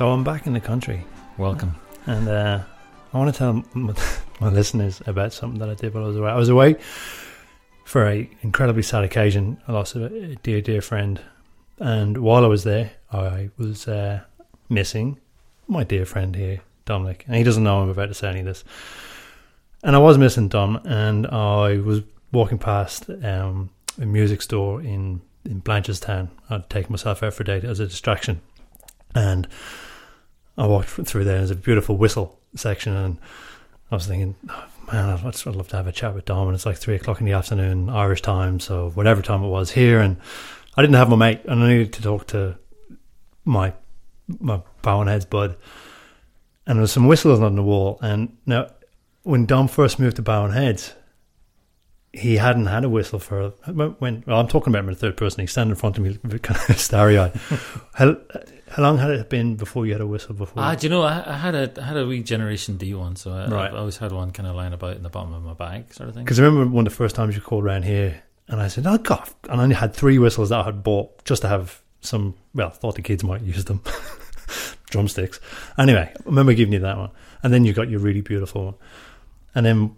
So I'm back in the country, Welcome. and uh, I want to tell m- my listeners about something that I did while I was away. I was away for a incredibly sad occasion. I lost a, a dear, dear friend, and while I was there, I was uh, missing my dear friend here, Dominic, and he doesn't know I'm about to say any of this. And I was missing Dom, and I was walking past um, a music store in in Blanchardstown. I'd taken myself out for a date as a distraction, and I walked through there. There's a beautiful whistle section, and I was thinking, oh, man, I'd, I'd love to have a chat with Dom. And it's like three o'clock in the afternoon, Irish time, so whatever time it was here. And I didn't have my mate, and I needed to talk to my my Bowen Heads bud. And there was some whistles on the wall. And now, when Dom first moved to Bowen Heads, he hadn't had a whistle for when. Well, I'm talking about him in the third person. He's standing in front of me, kind of starry eyed. how, how long had it been before you had a whistle before? Ah, do you know, I, I had a I had a wee Generation D one, so I, Right. I always had one kind of lying about in the bottom of my bag, sort of thing. Because I remember one of the first times you called around here, and I said, "Oh God!" And I only had three whistles that I had bought just to have some. Well, I thought the kids might use them, drumsticks. Anyway, I remember giving you that one, and then you got your really beautiful one, and then.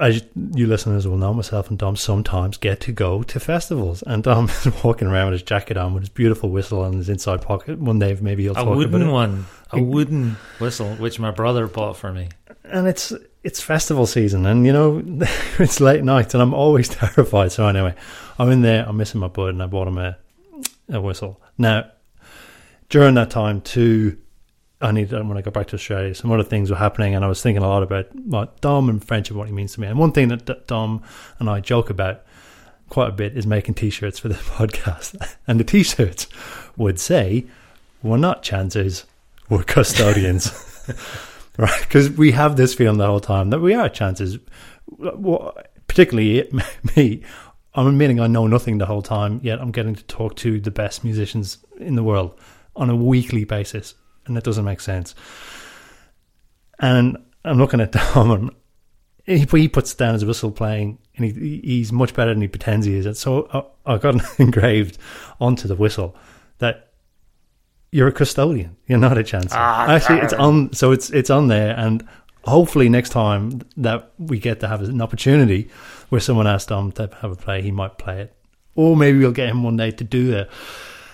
As you listeners will know, myself and Dom sometimes get to go to festivals, and Dom is walking around with his jacket on, with his beautiful whistle in his inside pocket. One day, maybe he'll A talk about wooden it. one, a wooden whistle, which my brother bought for me. and it's it's festival season, and you know it's late night, and I'm always terrified. So anyway, I'm in there. I'm missing my bud, and I bought him a a whistle. Now, during that time, too, I need to, when I got back to Australia, some other things were happening, and I was thinking a lot about like Dom and friendship, what he means to me. And one thing that D- Dom and I joke about quite a bit is making T-shirts for the podcast, and the T-shirts would say, "We're not chancers, we're custodians." right? Because we have this feeling the whole time that we are chances. Well, particularly me, I'm admitting I know nothing the whole time, yet I'm getting to talk to the best musicians in the world on a weekly basis, and it doesn't make sense. And I'm looking at Dom, and he, he puts down his whistle playing, and he, he's much better than he pretends he is. And so I, I got engraved onto the whistle that you're a custodian. You're not a chancellor. Ah, Actually, it's on. So it's it's on there, and hopefully next time that we get to have an opportunity where someone asks Dom to have a play, he might play it, or maybe we'll get him one day to do a,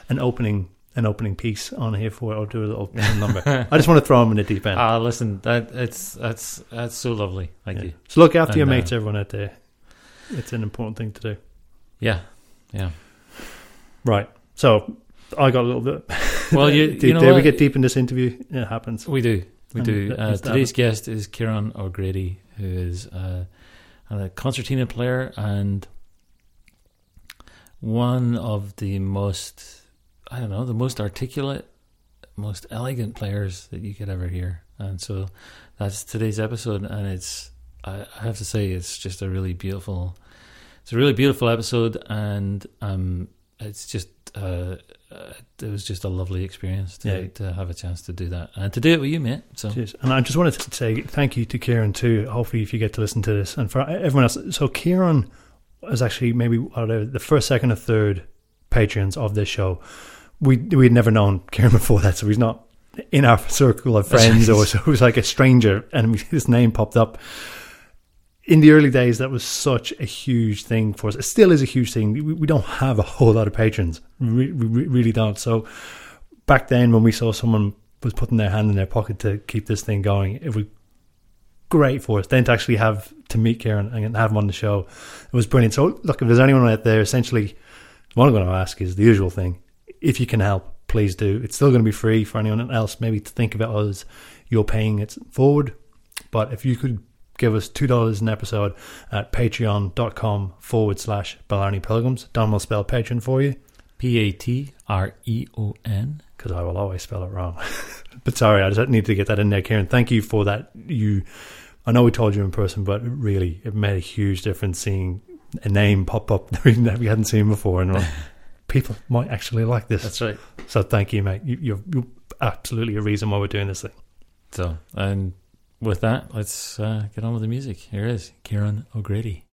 an opening an opening piece on here for it, or do a little, number. I just want to throw them in the deep end. Ah, listen, that it's that's that's so lovely. Thank Yeah. you. So look after your And, uh, mates, everyone out there. It's an important thing to do. Yeah, yeah. Right. So I got a little bit. Well, you you know we get deep in this interview? It happens. We do. We And do. Uh, today's guest is Kieran O'Grady, who is uh, a concertina player and one of the most, I don't know, the most articulate, most elegant players that you could ever hear. And so that's today's episode. And it's, I I have to say, it's just a really beautiful, it's a really beautiful episode. And um, it's just, uh, uh, it was just a lovely experience to, Yeah. to have a chance to do that and to do it with you, mate. So Cheers. And I just wanted to say thank you to Kieran too. Hopefully, if you get to listen to this, and for everyone else. So Kieran was actually maybe I don't know, the first, second, or third patrons of this show. We we had never known Kieran before that, so he's not in our circle of friends, or so he was like a stranger, and his name popped up. In the early days, that was such a huge thing for us. It still is a huge thing. We, we don't have a whole lot of patrons. We, we re- really don't. So back then, when we saw someone was putting their hand in their pocket to keep this thing going, it was great for us. Then to actually have to meet Kieran and have him on the show, it was brilliant. So look, if there's anyone out there, essentially, what I'm going to ask is the usual thing. If you can help, please do. It's still going to be free for anyone else. Maybe to think of it as you're paying it forward. But if you could give us $2 an episode at patreon.com forward slash Blarney Pilgrims, Don will spell patron for you P A T R E O N. because I will always spell it wrong. but sorry, I just need to get that in there, Karen. Thank you for that. You, I know we told you in person, but really, it made a huge difference seeing a name pop up that we hadn't seen before, and people might actually like this. That's right. So thank you, mate. You, you're, you're absolutely a reason why we're doing this thing. So, and with that, let's uh, get on with the music. Here is Kieran O'Grady.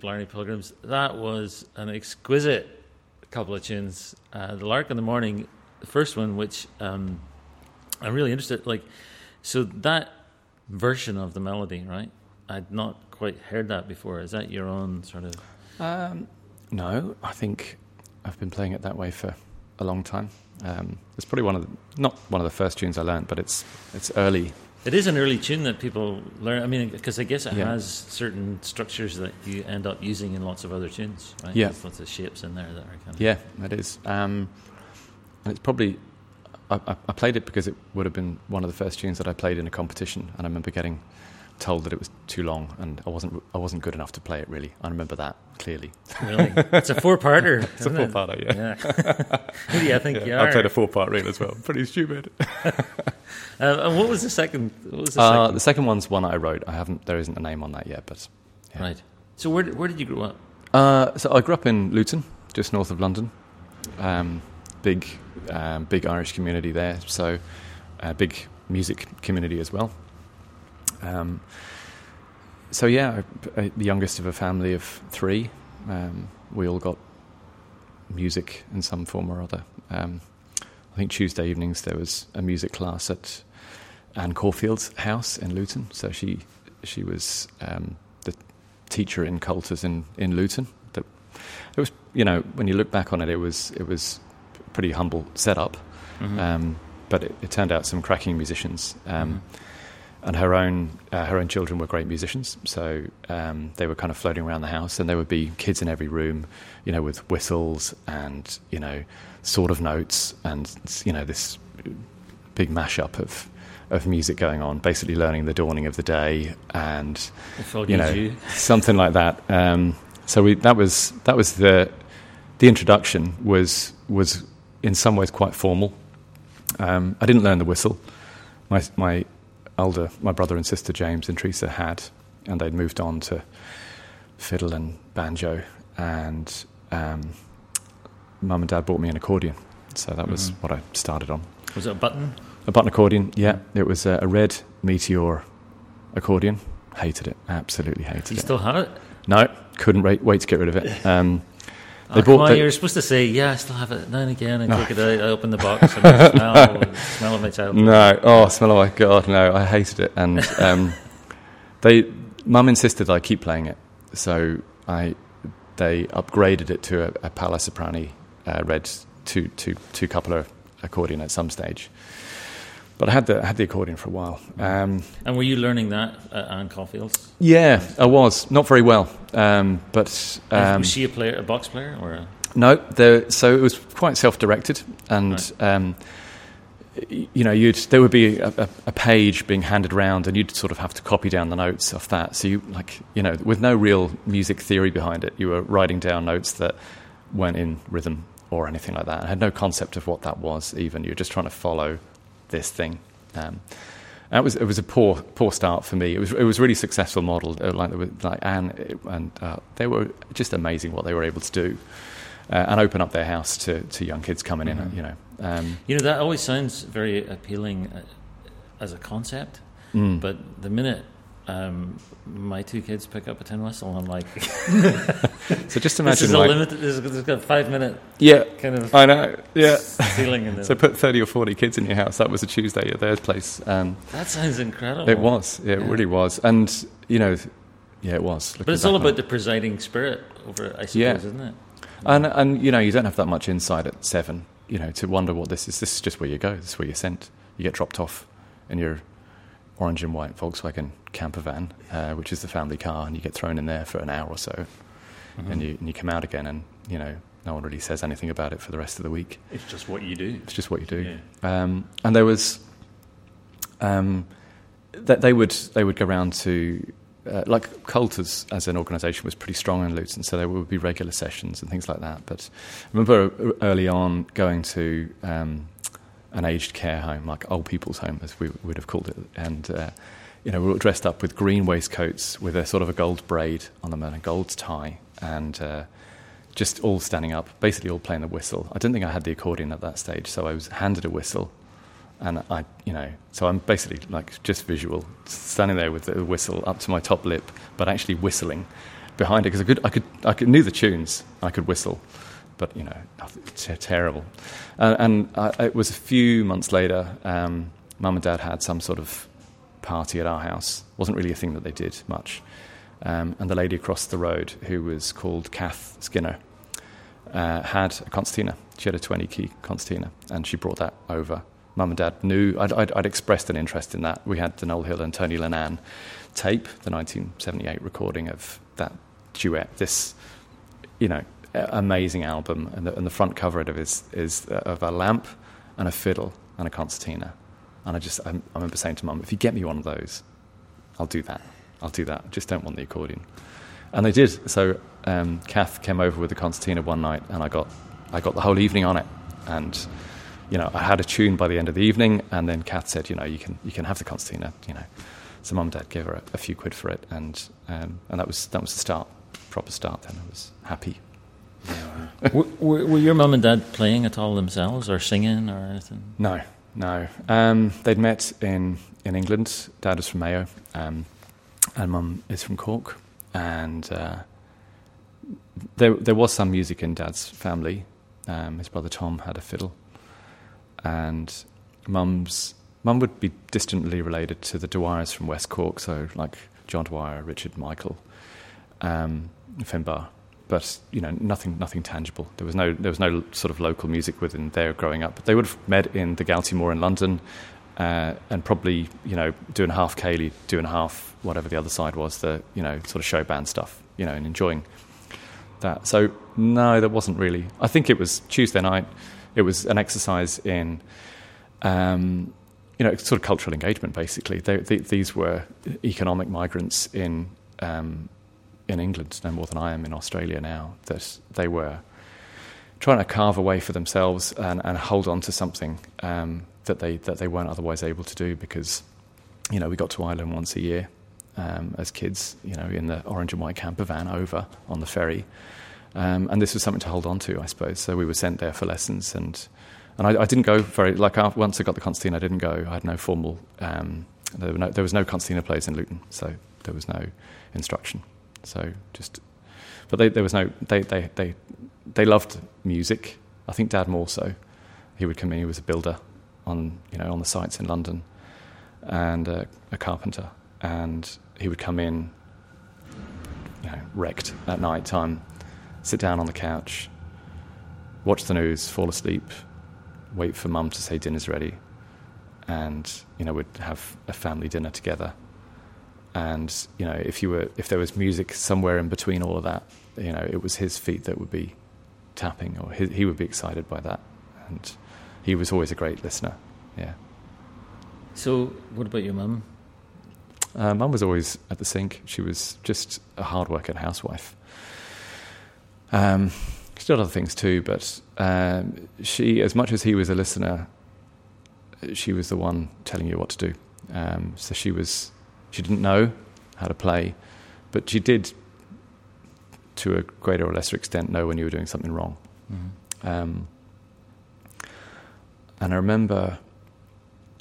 Blarney Pilgrims. That was an exquisite couple of tunes. Uh, the Lark in the Morning, the first one, which um, I'm really interested. Like, so that version of the melody, right? I'd not quite heard that before. Is that your own sort of? Um, no, I think I've been playing it that way for a long time. Um, it's probably one of the, not one of the first tunes I learned, but it's it's early It is an early tune that people learn. I mean, because I guess it Yeah. has certain structures that you end up using in lots of other tunes, right? Yeah. There's lots of shapes in there that are kind of. Yeah, it is. Um, and it's probably, I, I- I played it because it would have been one of the first tunes that I played in a competition. And I remember getting told that it was too long and I wasn't, I wasn't good enough to play it really. I remember that clearly. Really, it's a four-parter. It's a four-parter, yeah. yeah. Who do you think you I played a four part reel as well. Pretty stupid. Uh, and what was the second? What was the Uh, second? the second one's one I wrote. I haven't, there isn't a name on that yet, but. yeah. Right. So where did- where did you grow up? Uh, so I grew up in Luton, just north of London. Um, big, um, big Irish community there. So, a big music community as well. Um, so yeah, I- I- the youngest of a family of three. Um, we all got music in some form or other. Um, I think Tuesday evenings there was a music class at Anne Caulfield's house in Luton. So she she was um, the teacher in Comhaltas in, in Luton. That it was you know when you look back on it, it was it was a pretty humble setup, Mhm. um, but it, it turned out some cracking musicians. Um, Mhm. And her own uh, her own children were great musicians, so um, they were kind of floating around the house, and there would be kids in every room, you know, with whistles and you know, sort of notes, and you know, this big mashup of of music going on, basically learning the dawning of the day and you know, you. something like that. Um, so we, that was that was the the introduction was was in some ways quite formal. Um, I didn't learn the whistle. My my elder, my brother and sister James and Teresa had, and they'd moved on to fiddle and banjo, and um, mum and dad bought me an accordion. So that was Mhm. what I started on. Was it a button? A button accordion, yeah. It was a, a red Meteor accordion. Hated it, absolutely hated you it. still have it? No, couldn't wait, wait to get rid of it. Um, They come bought on, you're supposed to say, yeah, I still have it. Now and again, I No. take it out, I open the box, and I smell, smell of my child. no, oh, smell of my god, no, I hated it. And um, they, mum insisted I keep playing it, so I, they upgraded it to a, a Paolo Soprani uh, red two two two coupler accordion at some stage. But I had the I had the accordion for a while. Um, And were you learning that at Anne Caulfield's? yeah, I was not very well, um, but um, was she a player, a box player, or a, No, there, so it was quite self-directed, and Right. um, you know, you'd there would be a, a, a page being handed around, and you'd sort of have to copy down the notes off that. So you like, you know, with no real music theory behind it, you were writing down notes that weren't in rhythm or anything like that. I had no concept of what that was. Even you're just trying to follow this thing. Um, that was it was a poor poor start for me. It was it was a really successful model. uh, Like like Anne and uh, they were just amazing what they were able to do uh, and open up their house to, to young kids coming in. Mhm. You know, um, You know, that always sounds very appealing uh, as a concept, mm. but the minute um, my two kids pick up a tin whistle, I'm like, so just imagine this is a like limited, this has got five minute yeah, kind of I know yeah. ceiling in there. So put thirty or forty kids in your house. That was a Tuesday at their place. Um, that sounds incredible. it was. Yeah, it Yeah. really was. And you know, yeah, it was. But it's all on about the presiding spirit over it, I suppose, Yeah. isn't it? And and you know, you don't have that much insight at seven. You know, to wonder what this is. This is just where you go. This is where you're sent. You get dropped off in your orange and white Volkswagen camper van, uh, which is the family car, and you get thrown in there for an hour or so, Mm-hmm. and you and you come out again, and you know, no one really says anything about it for the rest of the week. It's just what you do. It's just what you do. Yeah. Um, and there was, um, that they would they would go around to. Uh, like Comhaltas as an organisation was pretty strong in Luton, so there would be regular sessions and things like that. But I remember early on going to um, an aged care home, like old people's home, as we would have called it, and uh, you know we were dressed up with green waistcoats with a sort of a gold braid on them and a gold tie, and uh, just all standing up, basically all playing the whistle. I didn't think I had the accordion at that stage, so I was handed a whistle and I, you know, so I'm basically like just visual, standing there with the whistle up to my top lip, but actually whistling behind it because I could, I could, I could knew the tunes, I could whistle, but you know, t- terrible. Uh, and I, it was a few months later. Um, Mum and Dad had some sort of party at our house. wasn't really a thing that they did much. Um, and the lady across the road, who was called Kath Skinner, uh, had a concertina. She had a 20 key concertina, and she brought that over. Mum and Dad knew I'd, I'd, I'd, expressed an interest in that. We had the Noel Hill and Tony Linnane tape, the 1978 recording of that duet. This, you know, amazing album, and the, and the front cover of it is, is of a lamp and a fiddle and a concertina. And I just, I, I remember saying to Mum, if you get me one of those, I'll do that. I'll do that. Just don't want the accordion. And they did. So um, Kath came over with the concertina one night, and I got, I got the whole evening on it. And you know, I had a tune by the end of the evening, and then Kath said, you know, you can you can have the concertina, you know. So mum and dad gave her a, a few quid for it, and um, and that was that was the start, proper start. Then I was happy. Were, were, your mum and dad playing at all themselves, or singing, or anything? No, no. Um, they'd met in in England. Dad is from Mayo, um, and mum is from Cork, and uh, there there was some music in dad's family. Um, his brother Tom had a fiddle and mum's mum would be distantly related to the Dwyers from West Cork, so like John Dwyer, Richard Michael, um, Finbar. But you know, nothing, nothing tangible. There was no, there was no sort of local music within there growing up. But they would have met in the Galtymore in London, uh, and probably you know doing half Ceilidh, doing half whatever the other side was, the you know sort of show band stuff, you know, and enjoying that. So no, there wasn't really. I think it was Tuesday night it was an exercise in, um, you know, sort of cultural engagement. Basically, they, they, these were economic migrants in um, in England, no more than I am in Australia now. That they were trying to carve a way for themselves and, and hold on to something um, that they that they weren't otherwise able to do because, you know, we got to Ireland once a year um, as kids, you know, in the orange and white camper van over on the ferry. Um, and this was something to hold on to, I suppose. So we were sent there for lessons, and and I, I didn't go very like once I got the concertina, I didn't go. I had no formal. Um, there, no, there, was no concertina players in Luton, so there was no instruction. So just, but they, there was no. They, they they they loved music. I think Dad more so. He would come in. He was a builder on you know on the sites in London, and a carpenter, and he would come in, you know, wrecked at night time sit down on the couch, watch the news, fall asleep, wait for mum to say dinner's ready, and you know we'd have a family dinner together. And you know if you were if there was music somewhere in between all of that, you know it was his feet that would be tapping, or his, he would be excited by that, and he was always a great listener. Yeah. So, what about your mum? Uh, mum was always at the sink. She was just a hard working housewife. Um, she did other things too, but um, she, as much as he was a listener, she was the one telling you what to do. Um, so she was, she didn't know how to play, but she did, to a greater or lesser extent, know when you were doing something wrong. Mm-hmm. Um, and I remember,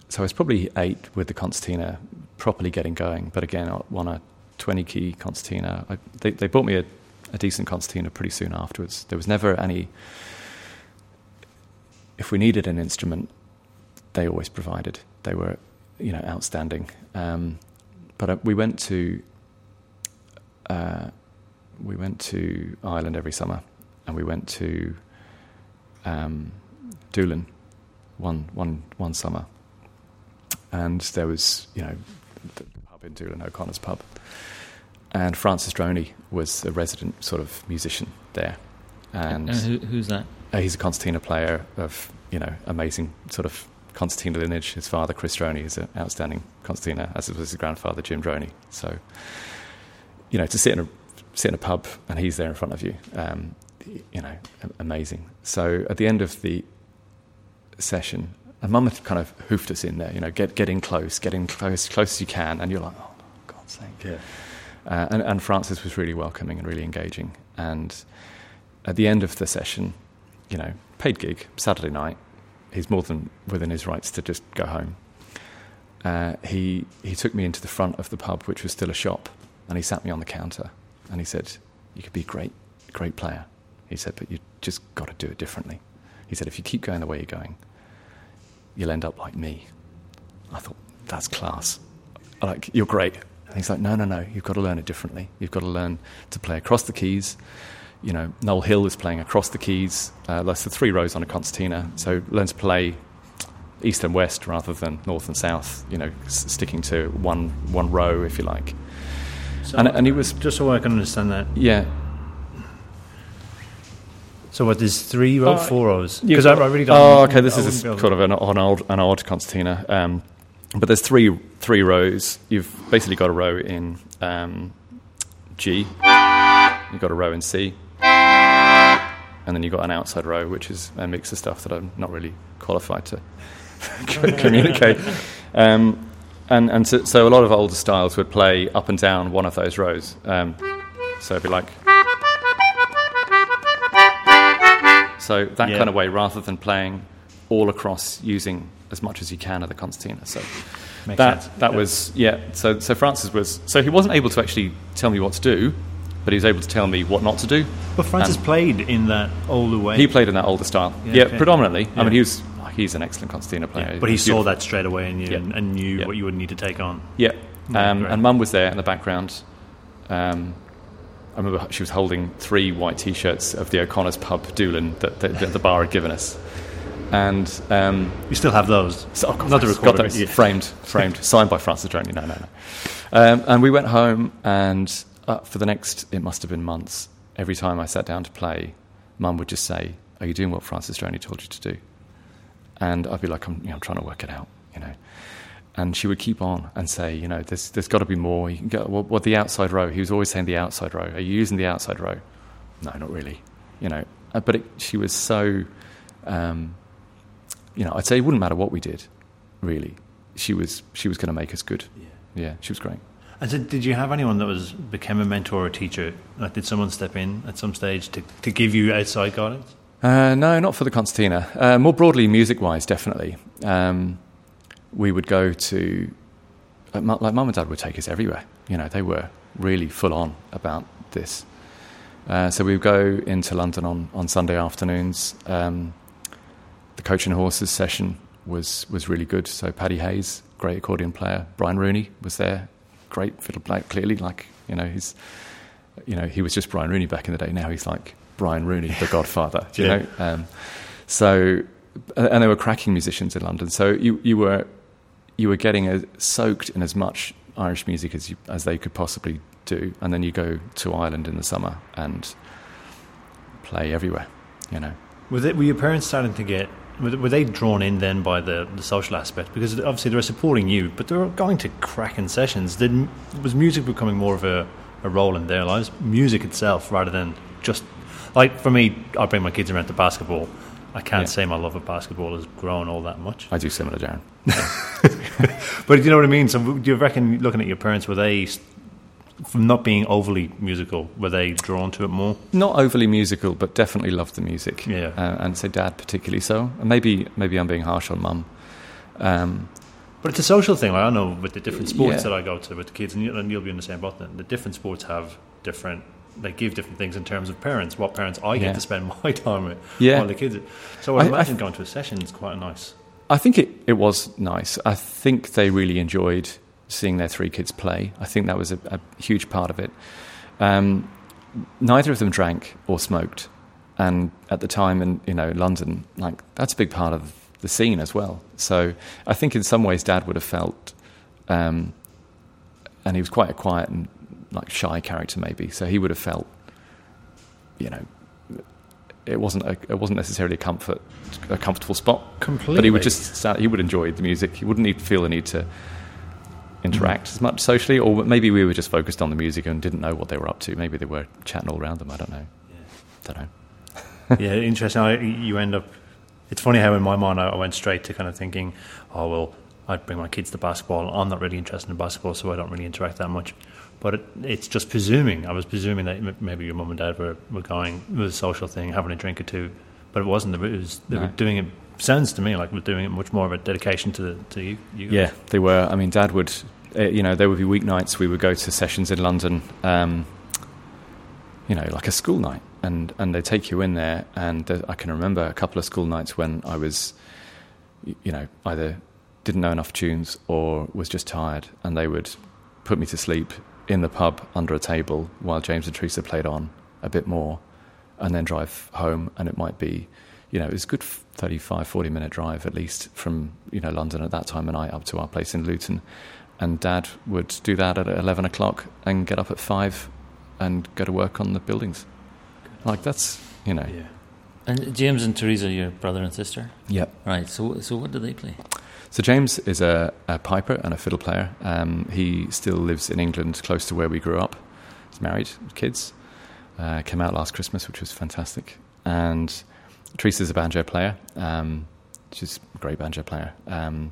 so I was probably eight with the concertina properly getting going, but again, on a 20 key concertina, I, they, they bought me a a decent concertina pretty soon afterwards. There was never any. If we needed an instrument, they always provided. They were, you know, outstanding. Um, but uh, we went to uh, we went to Ireland every summer, and we went to um, Doolin one one one summer, and there was you know the pub in Doolin, O'Connor's pub, and Francis Droney was a resident sort of musician there. And, and who, who's that? Uh, he's a concertina player of you know amazing sort of concertina lineage. His father, Chris Droney, is an outstanding concertina, as was his grandfather, Jim Droney. So, you know, to sit in a sit in a pub and he's there in front of you, um, you know, amazing. So at the end of the session, and Mum had kind of hoofed us in there, you know, get get in close, get in close, close as you can, and you're like, oh, God's sake, yeah. Uh, and, and, Francis was really welcoming and really engaging. And at the end of the session, you know, paid gig, Saturday night, he's more than within his rights to just go home. Uh, he he took me into the front of the pub, which was still a shop, and he sat me on the counter, and he said, "You could be a great, great player." He said, "But you just got to do it differently." He said, "If you keep going the way you're going, you'll end up like me." I thought, "That's class. Like you're great." And he's like, "No, no, no. You've got to learn it differently. You've got to learn to play across the keys." You know, Noel Hill is playing across the keys. Uh, that's the three rows on a concertina. So learn to play east and west rather than north and south. You know, s- sticking to one one row, if you like. So, And- and he was- just so I can understand that. Yeah, So what? There's three rows, Uh, four rows. Because I, I really don't. Oh, okay. This I is a, sort of an, an odd an odd concertina. Um, but there's three three rows. You've basically got a row in um, G. You've got a row in C, and then you've got an outside row, which is a mix of stuff that I'm not really qualified to communicate. Um, and and so, so a lot of older styles would play up and down one of those rows. Um, so it'd be like. So that Yeah. kind of way, rather than playing all across using as much as you can of the concertina. So Makes that sense. that Yeah. was yeah. So so Francis was so he wasn't able to actually tell me what to do, but he was able to tell me what not to do. But Francis and- played in that older way. He played in that older style. Yeah, Yeah, okay. predominantly. I mean, he was he's an excellent concertina player. Yeah, but he He's saw beautiful. that straight away and, you, Yeah. and knew Yeah. what you would need to take on. Yeah, Yeah, um, and Mum was there in the background. Um, I remember she was holding three white T-shirts of the O'Connor's pub Doolin that, that, that the bar had given us, and um, You still have those. so, oh, God, Not the got those yeah. framed, framed, signed by Francis Droney. No, no, no. Um, and we went home, and uh, for the next, it must have been months. Every time I sat down to play, Mum would just say, "Are you doing what Francis Droney told you to do?" And I'd be like, "I'm, you know, I'm trying to work it out," you know. And she would keep on and say, "You know, there's, there's got to be more. You can go, what, what the outside row?" He was always saying the outside row. Are you using the outside row? No, not really. You know, Uh, but it, she was so. Um, you know, I'd say it wouldn't matter what we did, really. She was she was going to make us good. Yeah, she was great. And so did you have anyone that was became a mentor or teacher? Like, did someone step in at some stage to, to give you outside guidance? Uh, no, not for the concertina. Uh, more broadly, music-wise, definitely. Um, we would go to, like, like mum and dad would take us everywhere. You know, they were really full on about this. Uh, so we would go into London on, on Sunday afternoons. Um, the Coach and Horses session was was really good. So Paddy Hayes, great accordion player. Brian Rooney was there, great fiddle player. Clearly, like you know, he's you know he was just Brian Rooney back in the day. Now he's like Brian Rooney, the Godfather. You Yeah. know? Um, so and there were cracking musicians in London. So you you were you were getting a, soaked in as much Irish music as you, as they could possibly do, and then you go to Ireland in the summer and play everywhere. You know. They, were your parents starting to get? Were, they drawn in then by the, the social aspect? Because obviously they were supporting you, but they were going to cracking sessions. Did was music becoming more of a, a role in their lives? Music itself, rather than just like for me, I bring my kids around to basketball. I can't Yeah. say my love of basketball has grown all that much. I do similar, Darren. But do you know what I mean. So, do you reckon, looking at your parents, were they, from not being overly musical, were they drawn to it more? Not overly musical, but definitely loved the music. Yeah. Uh, and say dad particularly so. And maybe maybe I'm being harsh on mum. Um, But it's a social thing. Like I know with the different sports Yeah. that I go to with the kids, and, you, and you'll be in the same boat. Then the different sports have different. They give different things in terms of parents. What parents I get Yeah. to spend my time with Yeah. while the kids. So I, I- I imagine th- going to a session is quite nice. I think it, it was nice. I think they really enjoyed seeing their three kids play. I think that was a, a huge part of it. Um, neither of them drank or smoked, and at the time in you know London, like that's a big part of the scene as well. So I think in some ways, Dad would have felt, um, and he was quite a quiet and like shy character maybe. So he would have felt, you know, it wasn't a, it wasn't necessarily a comfort a comfortable spot. Completely. But he would just start, he would enjoy the music. He wouldn't need, feel the need to interact mm. as much socially, or maybe we were just focused on the music and didn't know what they were up to. Maybe they were chatting all around them. I don't know. Don't know. yeah, interesting. I, you end up. It's funny how in my mind I I went straight to kind of thinking, oh well, I'd bring my kids to basketball. I'm not really interested in basketball, so I don't really interact that much. But it, it's just presuming. I was presuming that m- maybe your mum and dad were, were going with a social thing, having a drink or two, but it wasn't. It was they were doing it sounds to me like we're doing it much more of a dedication to the, to you. you guys. Yeah, they were. I mean, Dad would, uh, you know, there would be weeknights. We would go to sessions in London, um, you know, like a school night, and and they take you in there. And I can remember a couple of school nights when I was, you know, either didn't know enough tunes or was just tired, and they would put me to sleep in the pub under a table while James and Teresa played on a bit more, and then drive home. And it might be, you know, it was a good 35, 40 minute drive at least from, you know, London at that time of night up to our place in Luton. And Dad would do that at 11 o'clock and get up at 5 and go to work on the buildings. Like, that's, you know. Yeah. And James and Teresa, your brother and sister, Yep. right? So, so what do they play? So James is a, a piper and a fiddle player. Um, he still lives in England, close to where we grew up. He's married, kids. Uh, came out last Christmas, which was fantastic. And Teresa's a banjo player. Um, she's a great banjo player. Um,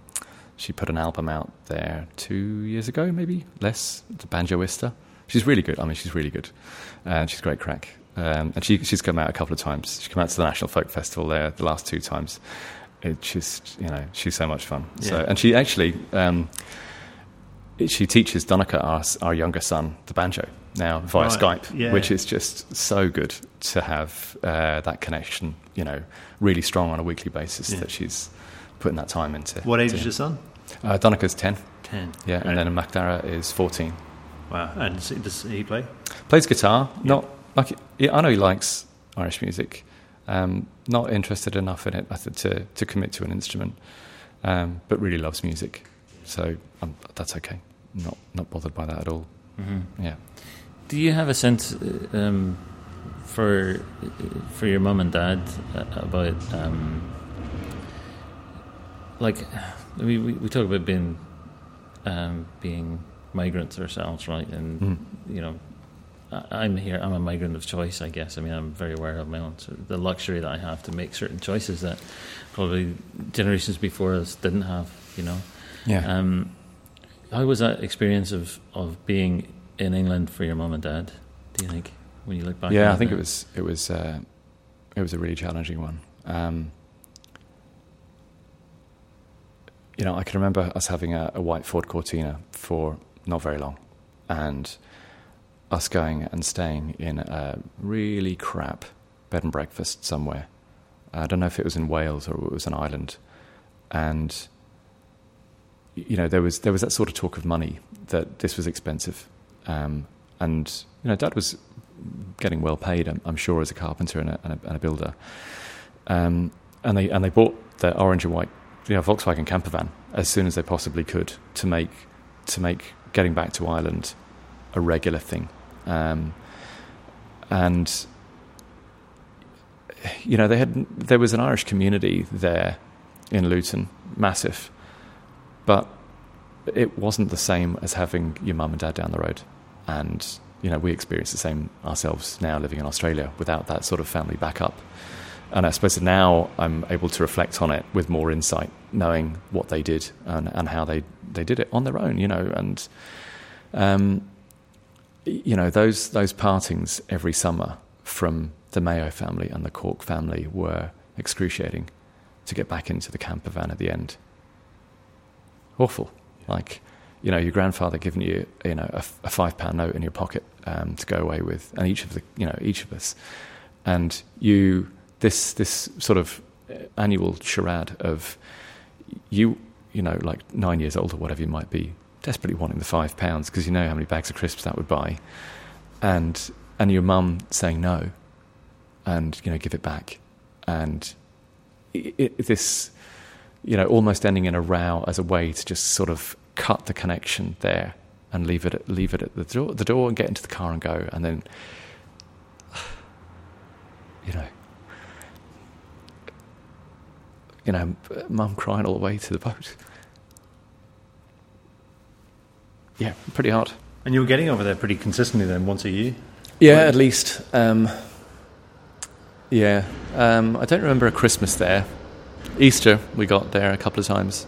she put an album out there two years ago, maybe less. The Banjoista. She's really good. I mean, she's really good, and she's great crack. Um, and she, she's come out a couple of times. She came out to the National Folk Festival there the last two times. It just, you know, she's so much fun. So, and she actually, um, she teaches Donncha, our, our younger son, the banjo now via Right. Skype, Yeah. which is just so good to have uh, that connection, you know, really strong on a weekly basis Yeah. that she's putting that time into. What age to is your son? Uh, Donncha's 10, 10. yeah, Right. and then Macdara is 14. Wow. And does, does he play? Plays guitar, Yeah. not like, I know he likes Irish music, um, not interested enough in it I think, to, to commit to an instrument, um, but really loves music. So um, that's okay. Not, not bothered by that at all. Mm-hmm. Yeah. Do you have a sense uh, um, for for your mum and dad uh, about um, like we, we we talk about being um, being migrants ourselves, right? And Mm. you know, I- I'm here. I'm a migrant of choice, I guess. I mean, I'm very aware of my own sort of the luxury that I have to make certain choices that probably generations before us didn't have. You know. Yeah. Um, how was that experience of, of being in England for your mum and dad? Do you think when you look back? yeah, I think that? it was it was uh, it was a really challenging one. Um, you know, I can remember us having a, a white Ford Cortina for not very long, and us going and staying in a really crap bed and breakfast somewhere. I don't know if it was in Wales or it was an island, and you know there was there was that sort of talk of money that this was expensive, um, and you know Dad was getting well paid, I'm, I'm sure, as a carpenter and a, and a, and a builder. Um, and they and they bought the orange and white, you know, Volkswagen camper van as soon as they possibly could to make to make getting back to Ireland a regular thing. Um, and you know, they had there was an Irish community there in Luton, massive, but it wasn't the same as having your mum and dad down the road. And you know, we experience the same ourselves now living in Australia without that sort of family backup. And I suppose now I'm able to reflect on it with more insight, knowing what they did and, and how they, they did it on their own, you know. And, um, you know, those, those partings every summer from the Mayo family and the Cork family were excruciating to get back into the camper van at the end. Awful. Like, you know, your grandfather giving you, you know, a five pound note in your pocket um, to go away with, and each of the, you know, each of us, and you, this, this sort of uh, annual charade of you, you know, like nine years old or whatever you might be, desperately wanting the five pounds because you know how many bags of crisps that would buy, and and your mum saying no, and you know, give it back, and i it, this, you know, almost ending in a row as a way to just sort of cut the connection there and leave it at, leave it at the door, the door and get into the car and go, and then, you know, you know, mum crying all the way to the boat. Yeah, pretty hard. And you were getting over there pretty consistently then, once a year? Yeah, at least. Um, yeah, um, I don't remember a Christmas there. Easter, we got there a couple of times.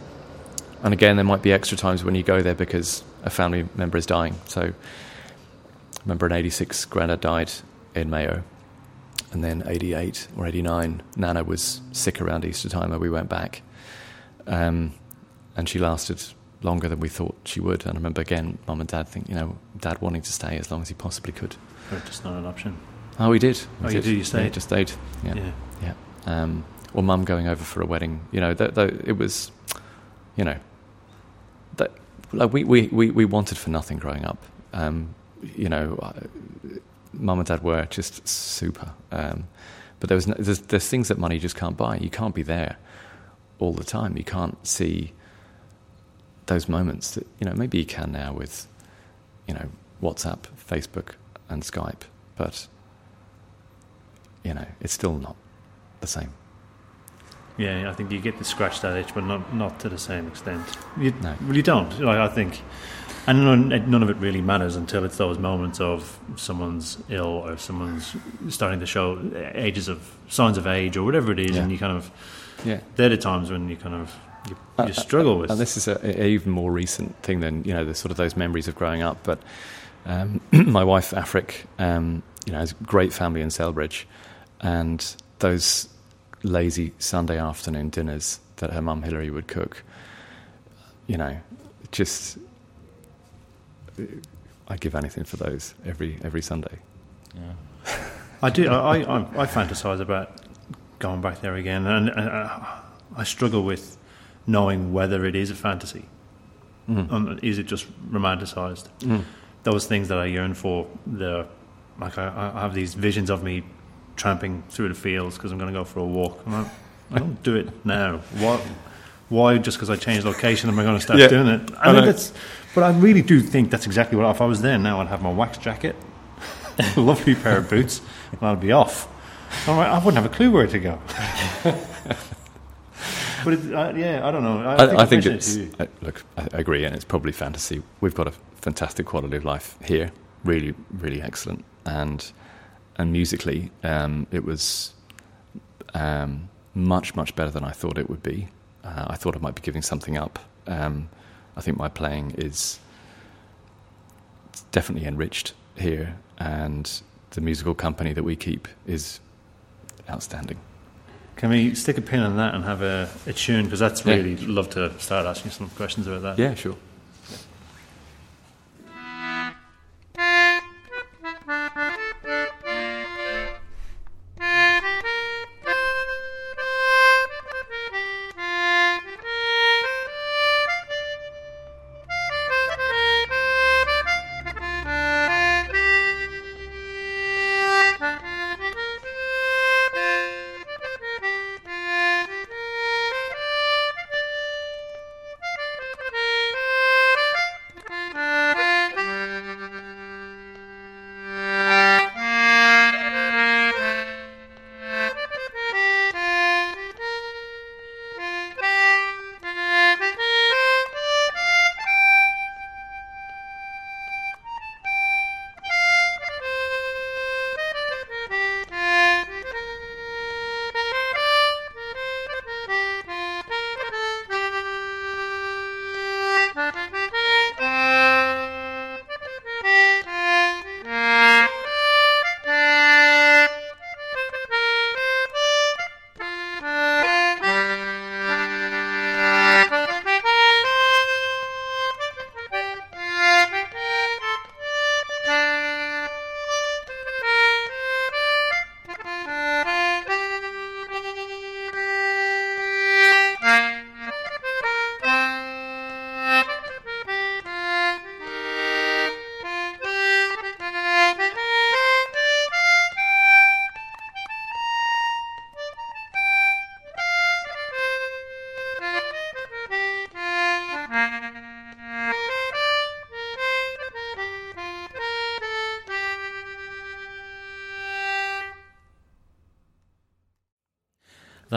And again, there might be extra times when you go there because a family member is dying. So, I remember in 86, Grandad died in Mayo. And then 88 or 89, Nana was sick around Easter time, and we went back. Um, and she lasted longer than we thought she would. And I remember again, mum and dad think, you know, dad wanting to stay as long as he possibly could. Or just not an option. Oh, we did. We Oh, you did, you stayed? Yeah, just stayed. Yeah. Yeah. Yeah. Um, or mum going over for a wedding. You know, th- th- it was, you know, that, like we, we, we, we wanted for nothing growing up. Um, you know, mum and dad were just super. Um, but there was no, there's, there's things that money just can't buy. You can't be there all the time. You can't see those moments that, you know, maybe you can now with, you know, WhatsApp, Facebook, and Skype. But, you know, it's still not the same. Yeah, I think you get to scratch that itch, but not not to the same extent. You, No. Well, you don't. Like, I think, and none, none of it really matters until it's those moments of someone's ill or someone's starting to show ages of signs of age or whatever it is, Yeah. and you kind of Yeah. they're the times when you kind of you, Uh, you struggle with. And this is a, a even more recent thing than you know the sort of those memories of growing up. But um, my wife Afric, um, you know, has a great family in Celbridge, and those lazy Sunday afternoon dinners that her mum Hilary would cook, you know, just I give anything for those every every Sunday. Yeah. I do. I, I, I fantasize about going back there again, and, and uh, I struggle with knowing whether it is a fantasy. Mm. Um, is it just romanticized? Mm. Those things that I yearn for, the like I, I have these visions of me tramping through the fields because I'm going to go for a walk. I'm like, I don't do it now. What? Why? Just because I changed location, am I going to start Yeah. doing it? I I know. that's, but I really do think that's exactly what. If I was there now, I'd have my wax jacket, a lovely pair of boots, and I'd be off. I wouldn't have a clue where to go. but it, uh, yeah, I don't know. I, I, I think mentioned it it's uh, look. I I agree, and it's probably fantasy. We've got a fantastic quality of life here, really, really excellent, and and musically, um, it was um, much, much better than I thought it would be. Uh, I thought I might be giving something up. Um, I think my playing is definitely enriched here, and the musical company that we keep is outstanding. Can we stick a pin in that and have a, a tune? Because that's really Yeah. really love to start asking some questions about that. Yeah, sure.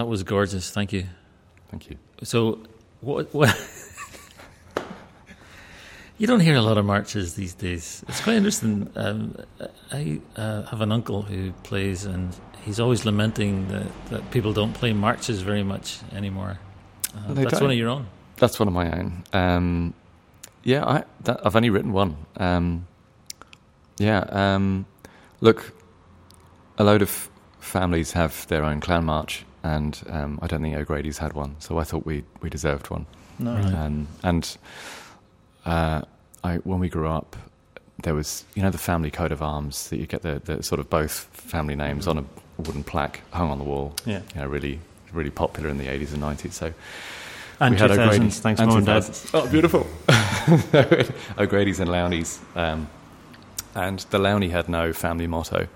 That was gorgeous. Thank you. Thank you. So, what? what you don't hear a lot of marches these days. It's quite interesting. Um, I uh, have an uncle who plays, and he's always lamenting that, that people don't play marches very much anymore. Uh, that's don't. one of your own. That's one of my own. Um, yeah, I, that, I've only written one. Um, yeah, um, look, a load of families have their own clan march, and um, I don't think O'Grady's had one, so I thought we we deserved one. No. Um, and uh, I, when we grew up, there was you know the family coat of arms that you get the, the sort of both family names on a wooden plaque hung on the wall. Yeah. You know, really really popular in the 80s and 90s. So And we had 2000s. O'Grady's. Thanks, And Mum and Dad. Oh, beautiful. O'Grady's and Lowney's. Um, and the Lowney had no family motto,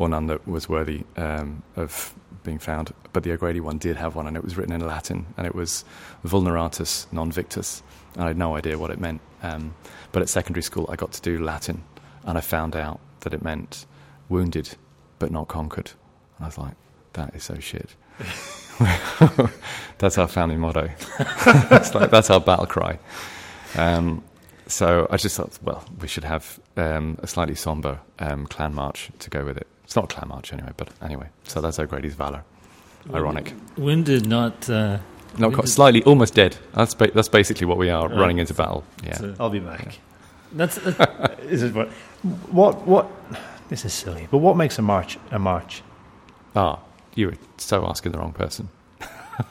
or none that was worthy um, of being found. But the O'Grady one did have one, and it was written in Latin, and it was vulneratus non victus. And I had no idea what it meant. Um, but at secondary school, I got to do Latin, and I found out that it meant wounded but not conquered. And I was like, that is so shit. that's our family motto. that's, like, that's our battle cry. Um, so I just thought, well, we should have um, a slightly somber um, clan march to go with it. It's not a clan march anyway, but anyway. So that's O'Grady's valor. Ironic. Wounded, not. Uh, Not wounded- quite, slightly, almost dead. That's ba- that's basically what we are Right. running into battle. Yeah. It's a- I'll be back. That's, uh, This is what, what, what? This is silly. But what makes a march a march? Ah, you were so asking the wrong person.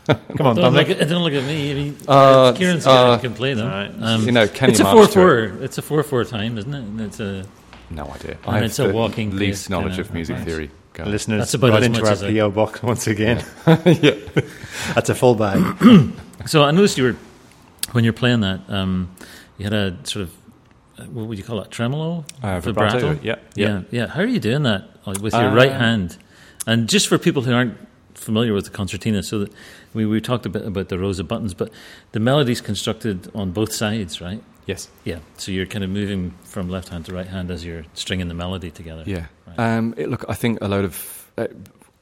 Come on, don't, look Dominic. at, don't look at me. I mean, Uh, Kieran's uh, guy can play them. all right. Um, you know, Kenny it's a four-four. it. It's a four four time, isn't it? And it's a No idea. And I have it's a the walking least knowledge kinda of music march. theory. Going. Listeners, That's about right as into much our as I- PO box once again. yeah. That's a full bag. So I noticed you were when you're playing that. Um, you had a sort of uh, what would you call it? Tremolo, Uh, vibrato. Yeah. yeah, yeah. How are you doing that uh, with your right Uh, hand? And just for people who aren't familiar with the concertina, so that we we talked a bit about the rows of buttons, but the melody's constructed on both sides, right? Yes. Yeah. So you're kind of moving from left hand to right hand as you're stringing the melody together. Yeah. Right. Um, it, look, I think a load of uh,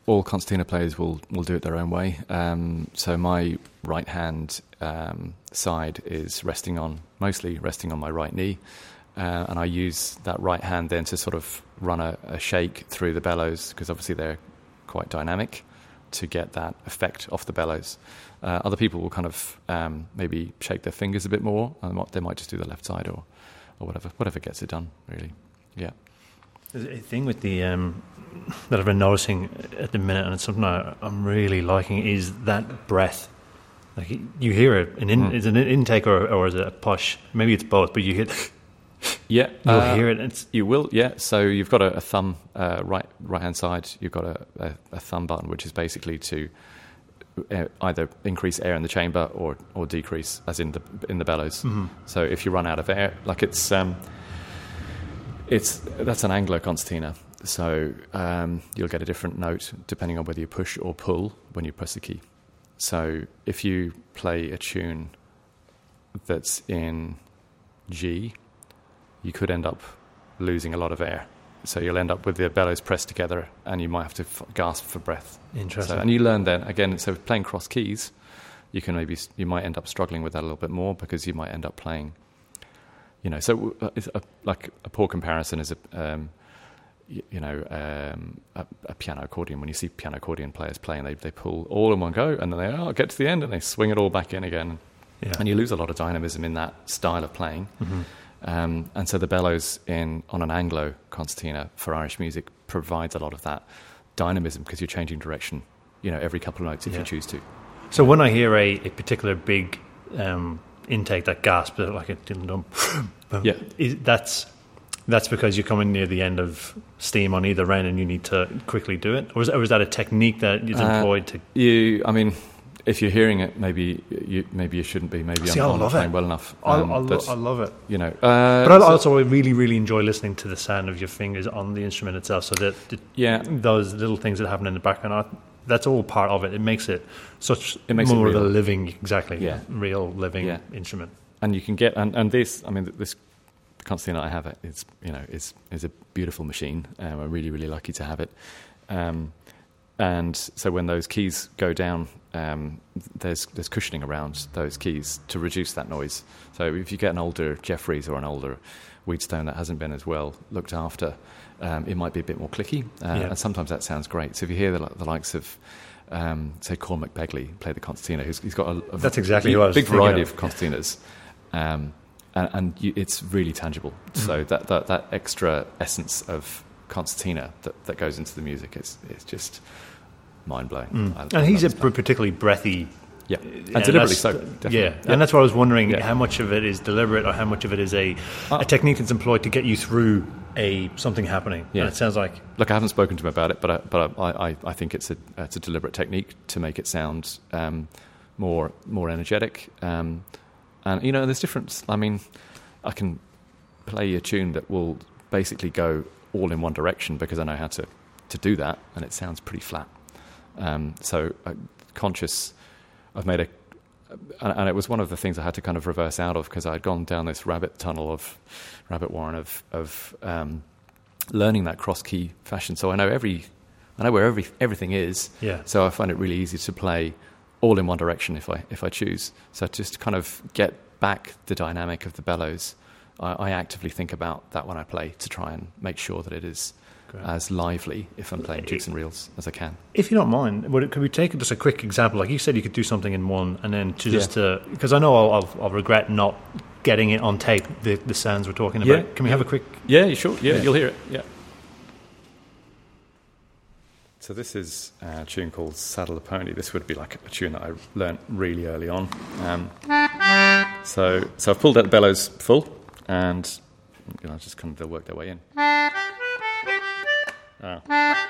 all concertina players will will do it their own way. Um, so my right hand um, side is resting on mostly resting on my right knee, uh, and I use that right hand then to sort of run a, a shake through the bellows because obviously they're quite dynamic to get that effect off the bellows. Uh, other people will kind of um, maybe shake their fingers a bit more, and they might- just do the left side or or whatever whatever gets it done. Really, yeah. There's a thing with the um, that I've been noticing at the minute, and it's something I, I'm really liking, is that breath. Like you hear it, an in, Mm. is it an intake or, or is it a push? Maybe it's both, but you hit, Yeah, you'll uh, hear it. It's You will, yeah. So you've got a, a thumb uh, right right hand side. You've got a, a, a thumb button, which is basically to either increase air in the chamber or or decrease, as in the in the bellows. Mhm. So if you run out of air, like it's um, it's that's an Anglo concertina. So um, you'll get a different note depending on whether you push or pull when you press the key. So if you play a tune that's in G, you could end up losing a lot of air. So you'll end up with the bellows pressed together, and you might have to f- gasp for breath. interesting. So, and you learn then again. So playing cross keys, you can maybe you might end up struggling with that a little bit more because you might end up playing. You know, so uh, it's a, like a poor comparison is a um, you, you know um, a, a piano accordion. When you see piano accordion players playing, they they pull all in one go, and then they oh get to the end and they swing it all back in again, yeah. and you lose a lot of dynamism in that style of playing. Mhm. Um, and so the bellows in on an Anglo concertina for Irish music provides a lot of that dynamism because you're changing direction, you know, every couple of notes if Yeah. you choose to. So when I hear a, a particular big um, intake that gasps like a dum dum, Yeah. is, that's that's because you're coming near the end of steam on either end and you need to quickly do it, or is, or is that a technique that is Uh, employed to? You, I mean, if you're hearing it, maybe you maybe you shouldn't be. Maybe See, I'm, I I'm not playing it. well enough. I, Um, I, lo- but, I love it, you know, uh, but I so- also really really enjoy listening to the sound of your fingers on the instrument itself. So that yeah, those little things that happen in the background, I, that's all part of it. It makes it such It makes it more of a living, exactly, Yeah. real living Yeah. instrument. and you can get and, and this. I mean, this concertina I have, it. it's you know, is is a beautiful machine. Um, I'm really really lucky to have it. Um, and so when those keys go down, um, there's there's cushioning around those keys to reduce that noise. So if you get an older Jeffries or an older Wheatstone that hasn't been as well looked after, um, it might be a bit more clicky, uh, Yeah. and sometimes that sounds great. So if you hear the, the likes of um, say Cormac Begley play the concertina, who's, he's got a, a That's exactly big, big variety of. of concertinas, um, and, and you, it's really tangible. Mm. So that, that that extra essence of concertina that, that goes into the music. is, it's just mind blowing. Mm. And he's a particularly breathy yeah, and and deliberately so. Definitely. Yeah, and that's what I was wondering: Yeah. how much of it is deliberate, or how much of it is a, Uh, a technique that's employed to get you through a something happening? Yeah. And it sounds like Look, I haven't spoken to him about it, but I, but I, I, I think it's a it's a deliberate technique to make it sound um, more more energetic. Um, and you know, there's difference. I mean, I can play a tune that will basically go all in one direction because I know how to to do that, and it sounds pretty flat. Um, so, uh, conscious, I've made a. And and it was one of the things I had to kind of reverse out of because I'd gone down this rabbit tunnel of rabbit warren of of um, learning that cross key fashion. So I know every, I know where every everything is. Yeah. So I find it really easy to play all in one direction if I if I choose. So just to kind of get back the dynamic of the bellows, I, I actively think about that when I play to try and make sure that it is Great. as lively if I'm playing jigs and reels as I can. If you don't mind, would it, could we take just a quick example? Like you said, you could do something in one, and then to Yeah. just because I know I'll, I'll, I'll regret not getting it on tape. The, the sounds we're talking about. Yeah. Can we have a quick? Yeah, sure? Yeah, Yeah. you'll hear it. Yeah. So this is a tune called "Saddle the Pony." This would be like a tune that I learnt really early on. Um, so, so I've pulled out the bellows full, and you know, just kind of they'll work their way in. Ah.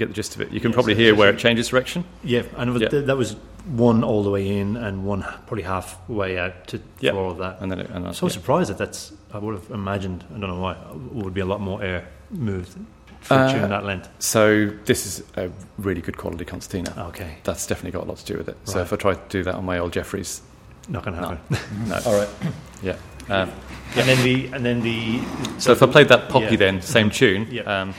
Get the, you get the gist of it. You can Yeah, probably so hear where it changes direction. Yeah, and Yeah. th- that was one all the way in and one probably halfway out to Yeah. for all of that. And then it, and I'm so yeah. surprised that that's. I would have imagined. I don't know why. It would be a lot more air moved for Uh, that length. So this is a really good quality concertina. Okay, That's definitely got a lot to do with it. So if I try to do that on my old Jeffries, not going to happen. no. all right. Yeah. Um, And then the and then the. so if I played that poppy Yeah. then, same tune. Yeah. Um,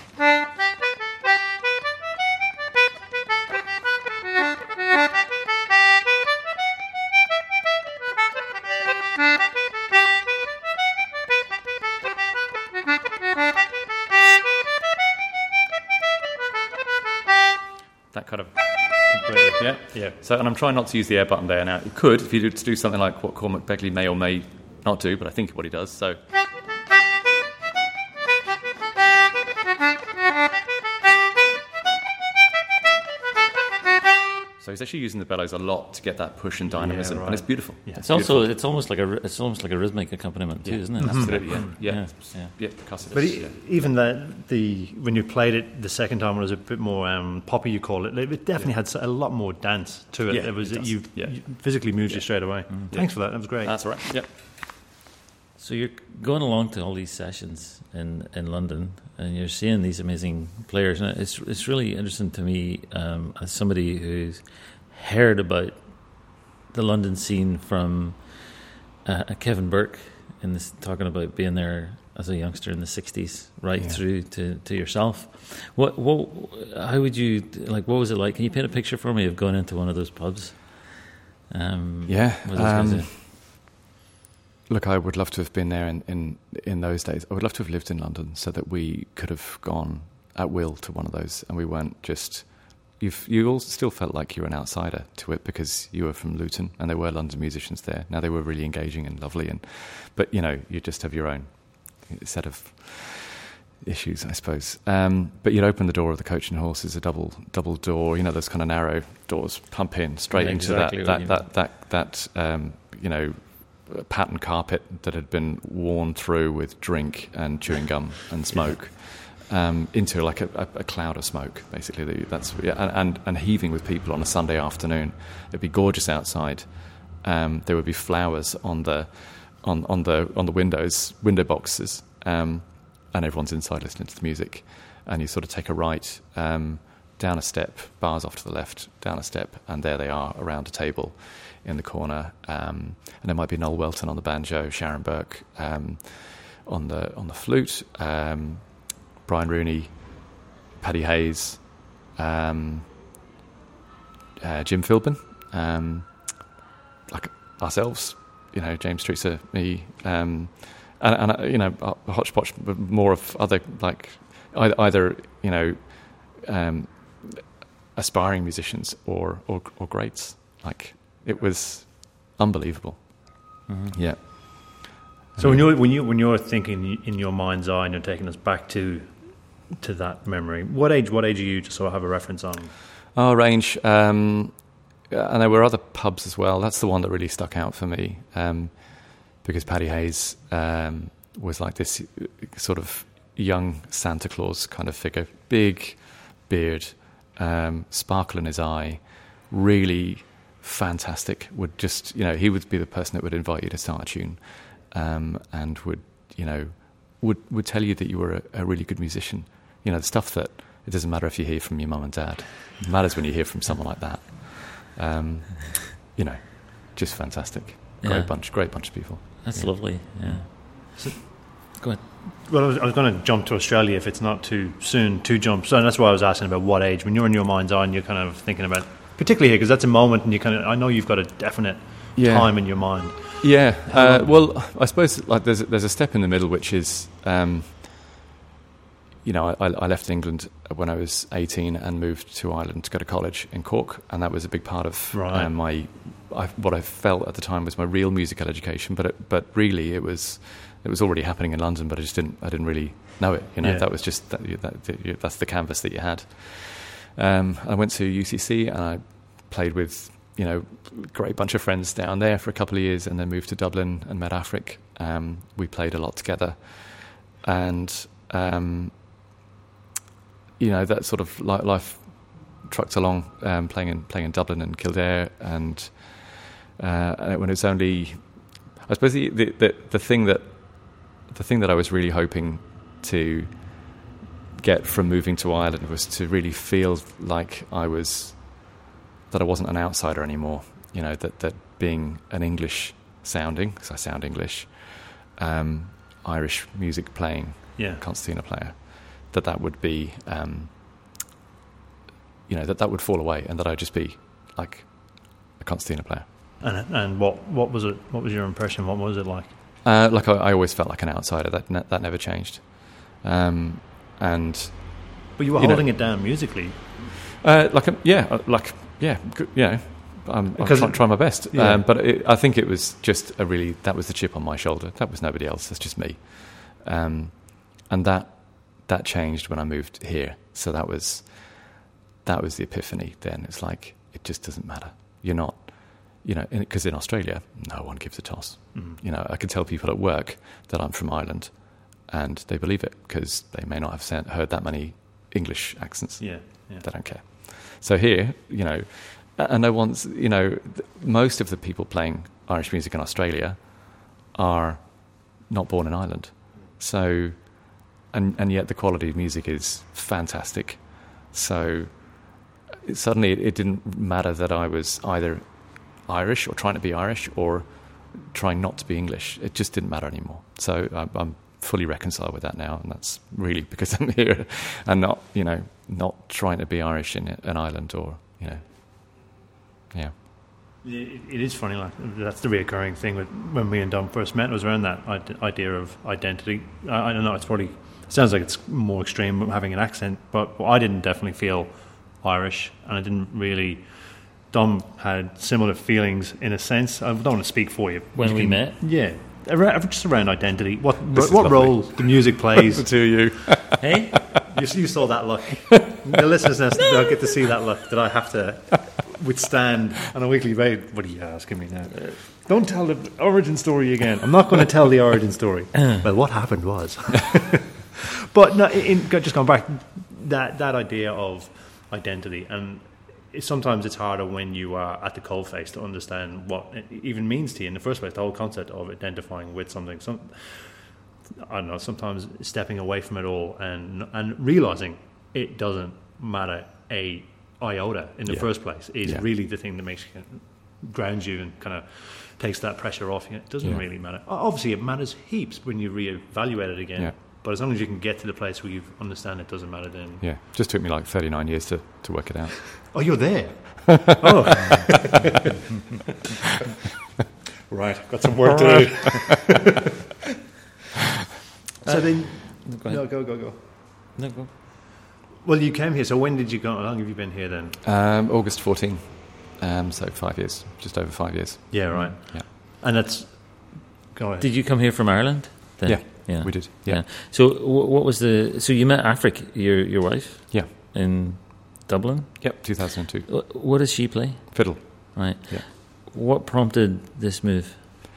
So, and I'm trying not to use the air button there now. You could if you did to do something like what Cormac Begley may or may not do, but I think what he does. So, so he's actually using the bellows a lot to get that push and dynamism, right. and it's beautiful. Yeah. It's also it's almost like a it's almost like a rhythmic accompaniment too, Yeah. isn't it? Absolutely, yeah, yeah, yeah. yeah. yeah. percussive, But yeah. even that the when you played it the second time it was a bit more um, poppy. You call it. It definitely had a lot more dance to it. Yeah, it was it you, Yeah. you physically moved you straight away. Thanks for that. That was great. That's all right. Yep. So you're going along to all these sessions in, in London, and you're seeing these amazing players, and it's it's really interesting to me um, as somebody who's heard about the London scene from uh, Kevin Burke in this talking about being there as a youngster in the '60s, right Yeah. through to, to yourself. What what how would you like? What was it like? Can you paint a picture for me of going into one of those pubs? Um, Yeah. with those guys um, there? Look, I would love to have been there in, in, in those days. I would love to have lived in London so that we could have gone at will to one of those and we weren't just. You've, you all still felt like you were an outsider to it because you were from Luton and there were London musicians there. Now they were really engaging and lovely, and but you know you just have your own set of issues, I suppose. Um, but you'd open the door of the coach and horse as a double double door, you know, those kind of narrow doors, pump in straight Yeah, into exactly what that that, that that that um, you know pattern carpet that had been worn through with drink and chewing gum and smoke. Um, into like a, a, a cloud of smoke, basically. That's yeah, and, and and heaving with people on a Sunday afternoon. It'd be gorgeous outside. Um, there would be flowers on the on, on the on the windows, window boxes, um, and everyone's inside listening to the music. and you sort of take a right um, down a step, bars off to the left, down a step, and there they are around a table in the corner. Um, and there might be Noel Welton on the banjo, Sharon Burke um, on the on the flute, um, Brian Rooney, Paddy Hayes, um, uh, Jim Philbin, um, like ourselves, you know, James Streetser, me, and, and uh, you know, a hodgepodge more of other like either, either you know, aspiring musicians or, or or greats. Like it was unbelievable. Mm-hmm. Yeah. So when you're when you when you're thinking in your mind's eye and you're taking us back to to that memory, what age what age are you to sort of have a reference on? Our range, um, and there were other pubs as well. That's the one that really stuck out for me um, because Paddy Hayes um, was like this sort of young Santa Claus kind of figure, big beard, um, sparkle in his eye, really fantastic. Would just you know he would be the person that would invite you to start a tune, um, and would you know would would tell you that you were a, a really good musician. You know the stuff that it doesn't matter if you hear from your mum and dad. It matters when you hear from someone like that. Um, you know, just fantastic. Great Yeah. bunch, great bunch of people. That's Yeah. lovely. Yeah. So- Go ahead. Well, I was, I was going to jump to Australia if it's not too soon to jump. So that's why I was asking about what age. When you're in your mind's eye and you're kind of thinking about, particularly here, because that's a moment and you kind of, I know you've got a definite Yeah. time in your mind. Yeah. Uh, well, I suppose like there's there's a step in the middle, which is, um, you know, I, I left England when I was 18 and moved to Ireland to go to college in Cork, and that was a big part of Right. um, my I, what I felt at the time was my real musical education. But it, but really, it was it was already happening in London, but I just didn't I didn't really know it. You know, Yeah. that was just that, that, that's the canvas that you had. Um, I went to UCC and I played with you know great bunch of friends down there for a couple of years, and then moved to Dublin and met Afric. Um, we played a lot together, and um, you know that sort of li- life trucked along, um, playing in playing in Dublin and Kildare, and uh, when it's only, I suppose the, the the the thing that the thing that I was really hoping to get from moving to Ireland was to really feel like I was that I wasn't an outsider anymore. You know that that being an English sounding, because I sound English, um, Irish music playing, Yeah. concertina player, that that would be, um, you know, that that would fall away, and that I'd just be like a concertina player. And, and what, what was it? What was your impression? What was it like? Uh, like I, I always felt like an outsider. That ne- that never changed. Um, and But you were You know- holding it down musically. Uh, like um, yeah, uh, like yeah, you know, I'm, I'm trying my best. Yeah. Um, but it, I think it was just a really that was the chip on my shoulder. That was nobody else. That's just me. Um, and that that changed when I moved here. So that was that was the epiphany. Then it's like it just doesn't matter. You're not, you know, because in, Australia, no one gives a toss. Mm. You know, I can tell people at work that I'm from Ireland, and they believe it because they may not have sent, heard that many English accents Yeah. yeah. they don't care. So here, you know, and no one's, you know, most of the people playing Irish music in Australia are not born in Ireland. So, and and yet the quality of music is fantastic. So it, suddenly it, it didn't matter that I was either Irish or trying to be Irish or trying not to be English. It just didn't matter anymore. So I'm, I'm fully reconciled with that now, and that's really because I'm here and not, you know, not trying to be Irish in an island or, you know, yeah. It it is funny, like that's the reoccurring thing with when me and Dom first met was around that idea of identity. I, I don't know; it's probably it sounds like it's more extreme having an accent, but I didn't definitely feel Irish, and I didn't really. Dom had similar feelings in a sense. I don't want to speak for you. When You we can- met? yeah, around, just around identity. What This what lovely. role the music plays? to you. Hey, You, you saw that look. the listeners now don't get to see that look that I have to withstand on a weekly basis. What are you asking me now? Don't tell the origin story again. I'm not going to tell the origin story. Uh. well, what happened was. but no, in, in- just going back, that that idea of identity and. It, sometimes it's harder when you are at the coalface to understand what it even means to you in the first place. The whole concept of identifying with something. Some, I don't know. Sometimes stepping away from it all and and realizing it doesn't matter a iota in the Yeah. first place is Yeah. really the thing that makes you grounds you and kind of takes that pressure off you. It doesn't Yeah. really matter. Obviously, it matters heaps when you reevaluate it again. Yeah. But as long as you can get to the place where you understand it doesn't matter, then Yeah, just took me like 39 years to, to work it out. oh, you're there. oh, right. Got some work to do. so then, Go no, go go go. No, go. Well, you came here. So when did you go? How long have you been here then? Um, August 14, um, so five years, just over five years. Yeah, right. Yeah. And that's go ahead. Did you come here from Ireland? Then? Yeah, yeah. We did, yeah. Yeah. So, wh- what was the? So you met Afric, your your wife? Yeah. In Dublin. Yep, 2002. Wh- What does she play? Fiddle. Right. Yeah. What prompted this move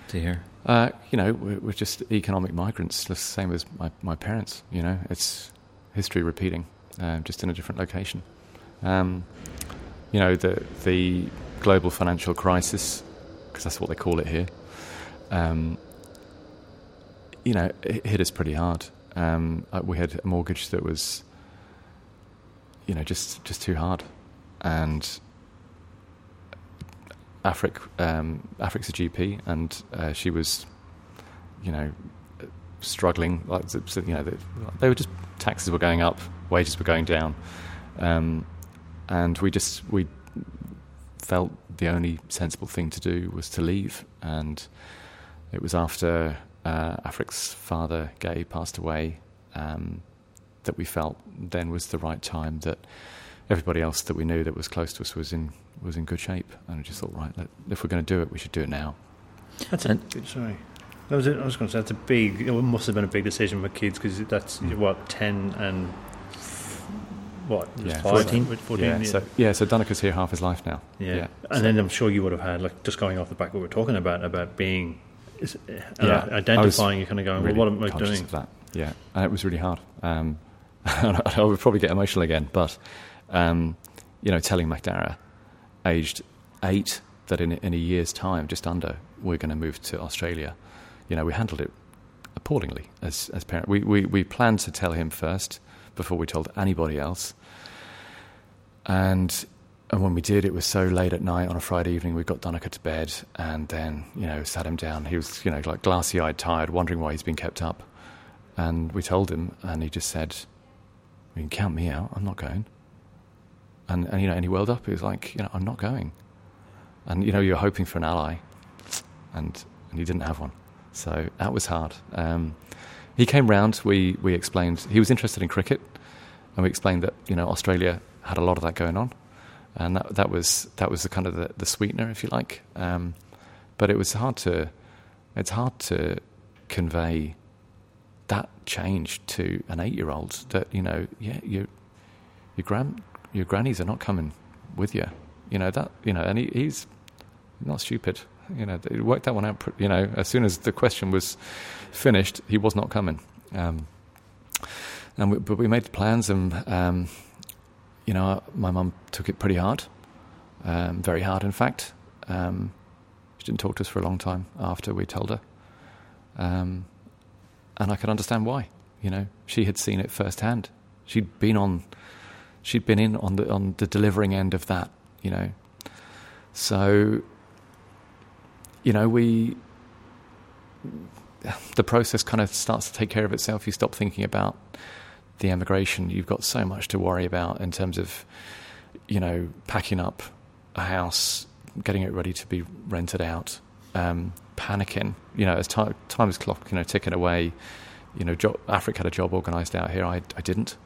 to here? Uh, you know, we're, we're just economic migrants, the same as my, my parents. You know, it's history repeating, uh, just in a different location. Um, you know, the the global financial crisis, because that's what they call it here. Um, you know, it hit us pretty hard. Um, uh, we had a mortgage that was, you know, just just too hard, and Afric, um, Afric's a GP, and uh, she was, you know, struggling. Like you know, they, they were just taxes were going up, wages were going down, um, and we just we felt the only sensible thing to do was to leave. And it was after uh, Afric's father, Gay, passed away, um, that we felt then was the right time that everybody else that we knew that was close to us was in was in good shape, and I just thought, right, let, if we're going to do it, we should do it now. That's a, And- sorry. That was it. I was going to say that's a big. It must have been a big decision for kids because that's Mm. what ten and what Yeah, 14? 14 yeah, yeah. so yeah, so Donncha's here half his life now. yeah. yeah, And so- then I'm sure you would have had like just going off the back what we're talking about about being is- uh, Yeah, identifying. You kind of going, really well, what am I doing? that. Yeah, and it was really hard. Um, I would probably get emotional again, but um, you know, telling Macdara, aged eight, that in in a year's time, just under, we're going to move to Australia. You know, we handled it appallingly as as parents. We we we planned to tell him first before we told anybody else, and. And when we did, it was so late at night on a Friday evening. We got Donncha to bed, and then you know sat him down. He was you know like glassy-eyed, tired, wondering why he's been kept up. And we told him, and he just said, "You can count me out. I'm not going." And and you know, and he welled up. He was like, "You know, I'm not going." And you know, you're hoping for an ally, and and he didn't have one. So that was hard. Um, he came round. We we explained he was interested in cricket, and we explained that you know Australia had a lot of that going on, and that that was that was the kind of the, the sweetener, if you like. Um, but it was hard to it's hard to convey that change to an eight-year-old that you know, yeah, your your grand your grannies are not coming with you. You know that you know, and he, he's not stupid. You know, he worked that one out. You know, as soon as the question was finished, he was not coming. Um, and we, but we made plans, and um, you know, my mum took it pretty hard, um, very hard, in fact. Um, she didn't talk to us for a long time after we told her. Um, and I could understand why. You know, she had seen it firsthand. She'd been on, she'd been in on the on the delivering end of that. You know, so you know we the process kind of starts to take care of itself. You stop thinking about the emigration. You've got so much to worry about in terms of you know packing up a house, getting it ready to be rented out, um, panicking. You know, as time time's clock, you know, ticking away. You know, job, Afric had a job organised out here. I, I didn't.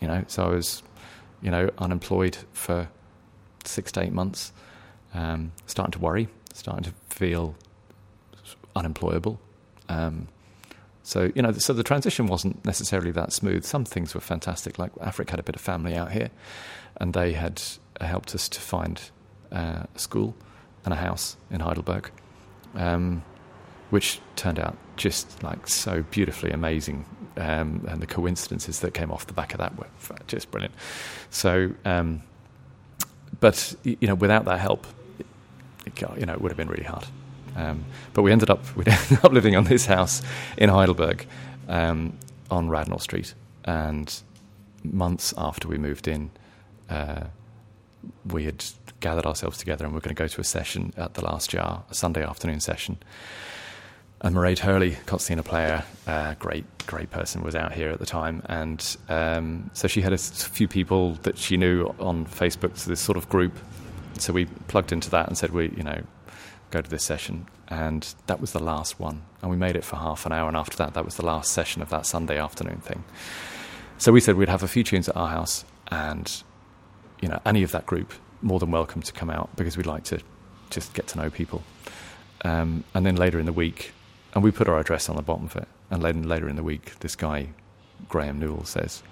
You know, so I was, you know, unemployed for six to eight months. Um, starting to worry, starting to feel unemployable. Um, so you know, so the transition wasn't necessarily that smooth. Some things were fantastic, like Afric had a bit of family out here, and they had helped us to find uh, a school and a house in Heidelberg, um, which turned out just like so beautifully amazing. Um, and the coincidences that came off the back of that were just brilliant. So, um, but you know, without that help, it, you know, it would have been really hard. Um, but we ended up we ended up living on this house in Heidelberg, um, on Radnor Street, and months after we moved in, uh, we had gathered ourselves together and we are going to go to a session at the Last Jar, a Sunday afternoon session. And Mairead Hurley, concertina player, uh, great, great person, was out here at the time, and um, so she had a few people that she knew on Facebook, so this sort of group. So we plugged into that and said, we, you know, go to this session, and that was the last one, and we made it for half an hour, and after that, that was the last session of that Sunday afternoon thing. So we said we'd have a few tunes at our house, and you know, any of that group more than welcome to come out because we'd like to just get to know people. Um, and then later in the week, and we put our address on the bottom of it. And later, later in the week, this guy, Graham Newell, says,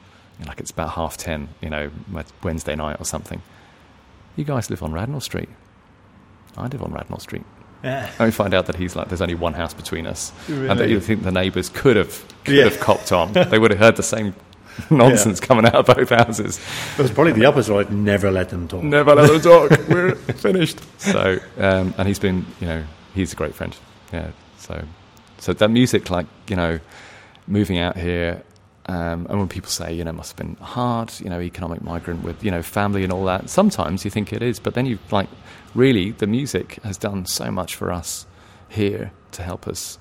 like it's about half ten, you know, Wednesday night or something. You guys live on Radnor Street. I live on Radnor Street. Yeah. And we find out that he's like, there's only one house between us, really? and that you think the neighbours could have could yeah. have copped on. they would have heard the same nonsense yeah. coming out of both houses. It was probably the opposite. I'd never let them talk. Never let them talk. We're finished. So, um, and he's been, you know, he's a great friend. Yeah. So, so that music, like you know, moving out here, um, and when people say, you know, it must have been hard, you know, economic migrant with, you know, family and all that. Sometimes you think it is, but then you like, really, the music has done so much for us here to help us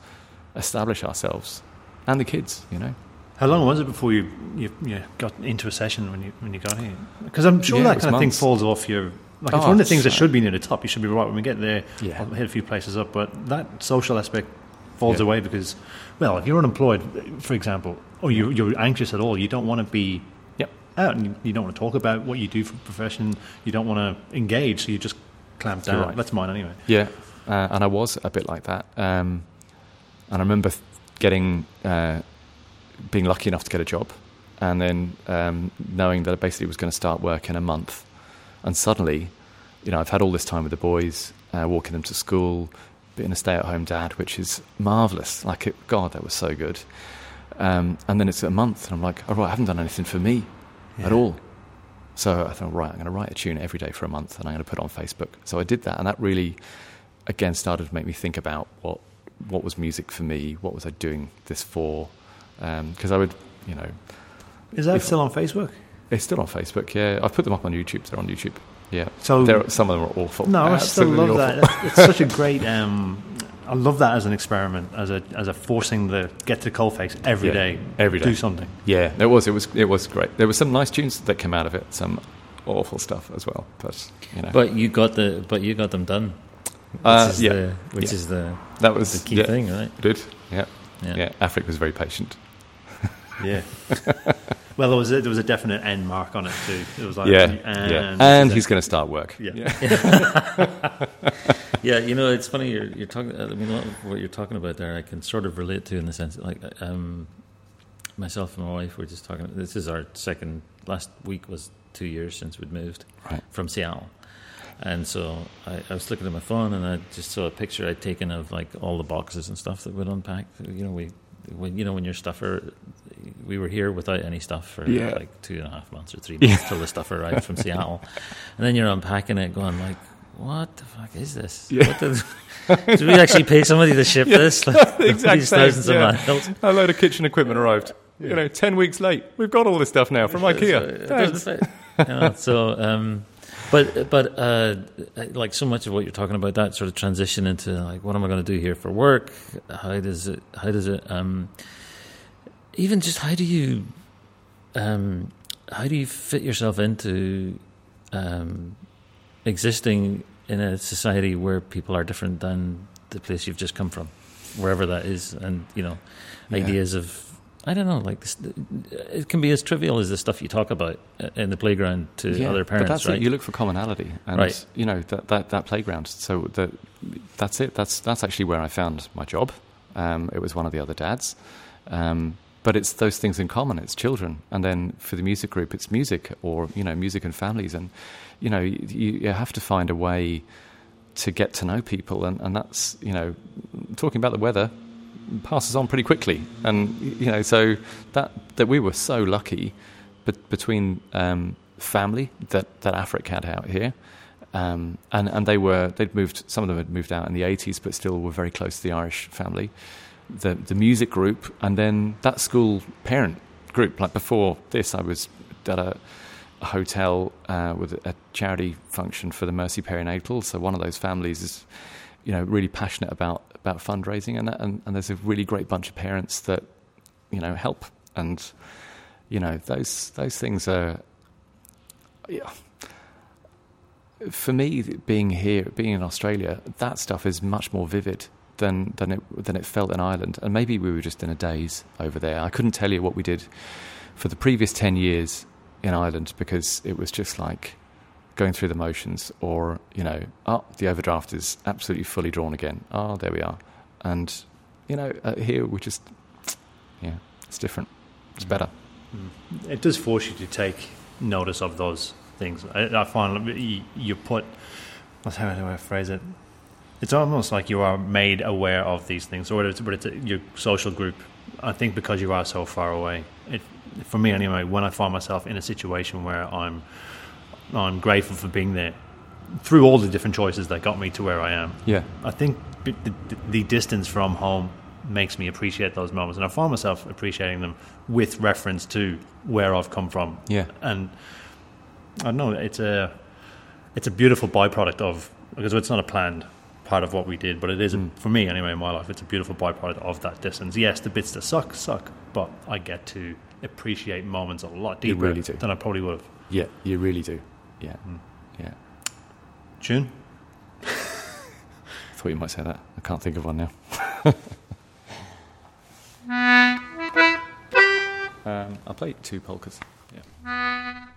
establish ourselves and the kids, you know. How long was it before you you, you got into a session when you when you got here? Because I'm sure yeah, that kind of months. thing falls off your. Like oh, it's one of the things that should be near the top. You should be right when we get there. Yeah. I'll hit a few places up, but that social aspect falls yeah. away because, well, if you're unemployed, for example, or you, you're anxious at all, you don't want to be yep. out and you, you, don't want to talk about what you do for profession. You don't want to engage, so you just clamp down. Right. That's mine anyway. Yeah, uh, and I was a bit like that. Um, and I remember getting. Uh, being lucky enough to get a job, and then um, knowing that I basically was going to start work in a month, and suddenly, you know, I've had all this time with the boys, uh, walking them to school, being a stay-at-home dad, which is marvelous. Like, it, God, that was so good. Um, and then it's a month, and I'm like, all right, I haven't done anything for me yeah. at all. So I thought, right, I'm going to write a tune every day for a month, and I'm going to put it on Facebook. So I did that, and that really, again, started to make me think about what what was music for me, what was I doing this for, because um, I would, you know. Is that still on Facebook? It's still on Facebook. Yeah, I've put them up on YouTube. They're on YouTube. Yeah. So They're, some of them are awful. No, I still love awful. that. It's such a great. Um, I love that as an experiment, as a as a forcing the get to the coalface every yeah, day, every day, do something. Yeah, it was. It was. It was great. There were some nice tunes that came out of it. Some awful stuff as well. But you know. But you got the. But you got them done. Which uh, is yeah. The, which yeah. is the. That was the key yeah, thing, right? Did yeah. Yeah. yeah. Afric was very patient. Yeah. well, there was a, there was a definite end mark on it too. It was like, yeah, and, yeah. and he's going to start work. Yeah. Yeah. yeah. you know, it's funny you're, you're talking. I mean, what you're talking about there, I can sort of relate to in the sense that, like, um, myself and my wife were just talking. This is our second. Last week was two years since we'd moved right. from Seattle. And so I, I, was looking at my phone and I just saw a picture I'd taken of like all the boxes and stuff that we'd unpacked. You know, we when you know when your stuffer we were here without any stuff for yeah. like two and a half months or three months yeah. till the stuff arrived from Seattle, and then you're unpacking it, going like, "What the fuck is this? Yeah. Did, did, we actually pay somebody to ship this? Like, these thousands of miles. A load of kitchen equipment arrived. You know, ten weeks late. We've got all this stuff now from IKEA. you know, so, um, but but uh, like so much of what you're talking about, that sort of transition into like, what am I going to do here for work? How does it? How does it? Um, even just how do you um, how do you fit yourself into um, existing in a society where people are different than the place you've just come from, wherever that is, and you know, yeah. ideas of I don't know, like this, it can be as trivial as the stuff you talk about in the playground to yeah, other parents. But that's right? it. You look for commonality, and right. you know that, that that playground. So that that's it. That's that's actually where I found my job. Um, it was one of the other dads. Um, but it's those things in common. It's children, and then for the music group, it's music, or you know, music and families, and you know, you, you have to find a way to get to know people, and, and that's you know, talking about the weather passes on pretty quickly, and you know, so that that we were so lucky, but between um, family that that Afric had out here. Um, and and they were they'd moved some of them had moved out in the 80s but still were very close to the Irish family the the music group, and then that school parent group. Like before this, I was at a, hotel uh, with a charity function for the Mercy Perinatal. So one of those families is, you know, really passionate about about fundraising, and and, and there's a really great bunch of parents that, you know, help, and you know those those things are. Yeah. For me, being here, being in Australia, that stuff is much more vivid than than it than it felt in Ireland. And maybe we were just in a daze over there. I couldn't tell you what we did for the previous ten years in Ireland because it was just like going through the motions, or you know, oh, the overdraft is absolutely fully drawn again. Oh, there we are. And you know, uh, here we just, yeah, it's different. It's better. Mm. It does force you to take notice of those things. I, I find you, you put, how do I phrase it? It's almost like you are made aware of these things, or it's, but it's a, your social group. I think because you are so far away, it, for me anyway, when I find myself in a situation where I'm, I'm grateful for being there, through all the different choices that got me to where I am. Yeah, I think the, the distance from home makes me appreciate those moments, and I find myself appreciating them with reference to where I've come from. Yeah, and I don't know it's a it's a beautiful byproduct of because it's not a planned part of what we did, but it is mm. for me anyway in my life. It's a beautiful byproduct of that distance. Yes, the bits that suck suck, but I get to appreciate moments a lot deeper really than I probably would have. Yeah, you really do. Yeah, mm. yeah. Tune. thought you might say that. I can't think of one now. um, I'll play two polkas. Yeah.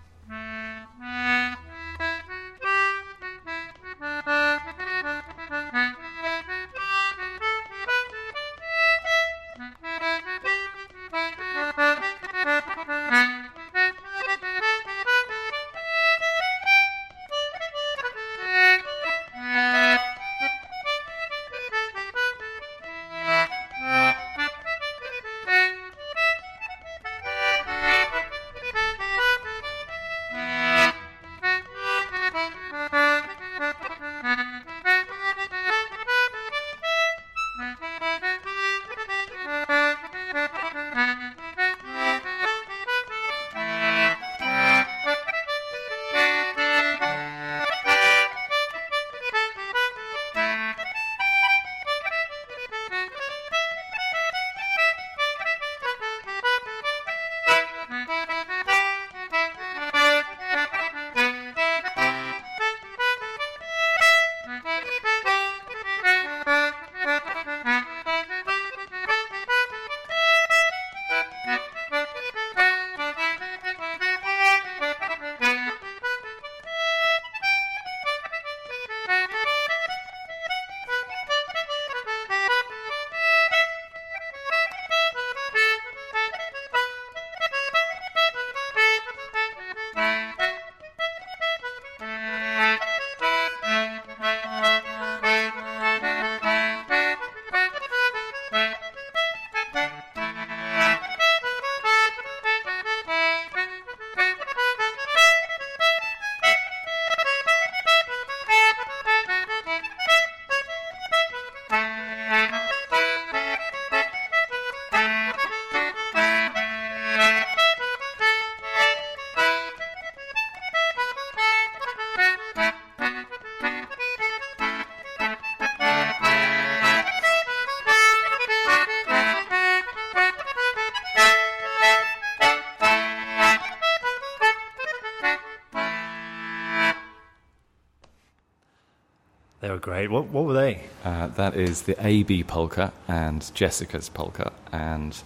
Great. What what were they? Uh, that is the AB polka and Jessica's polka. And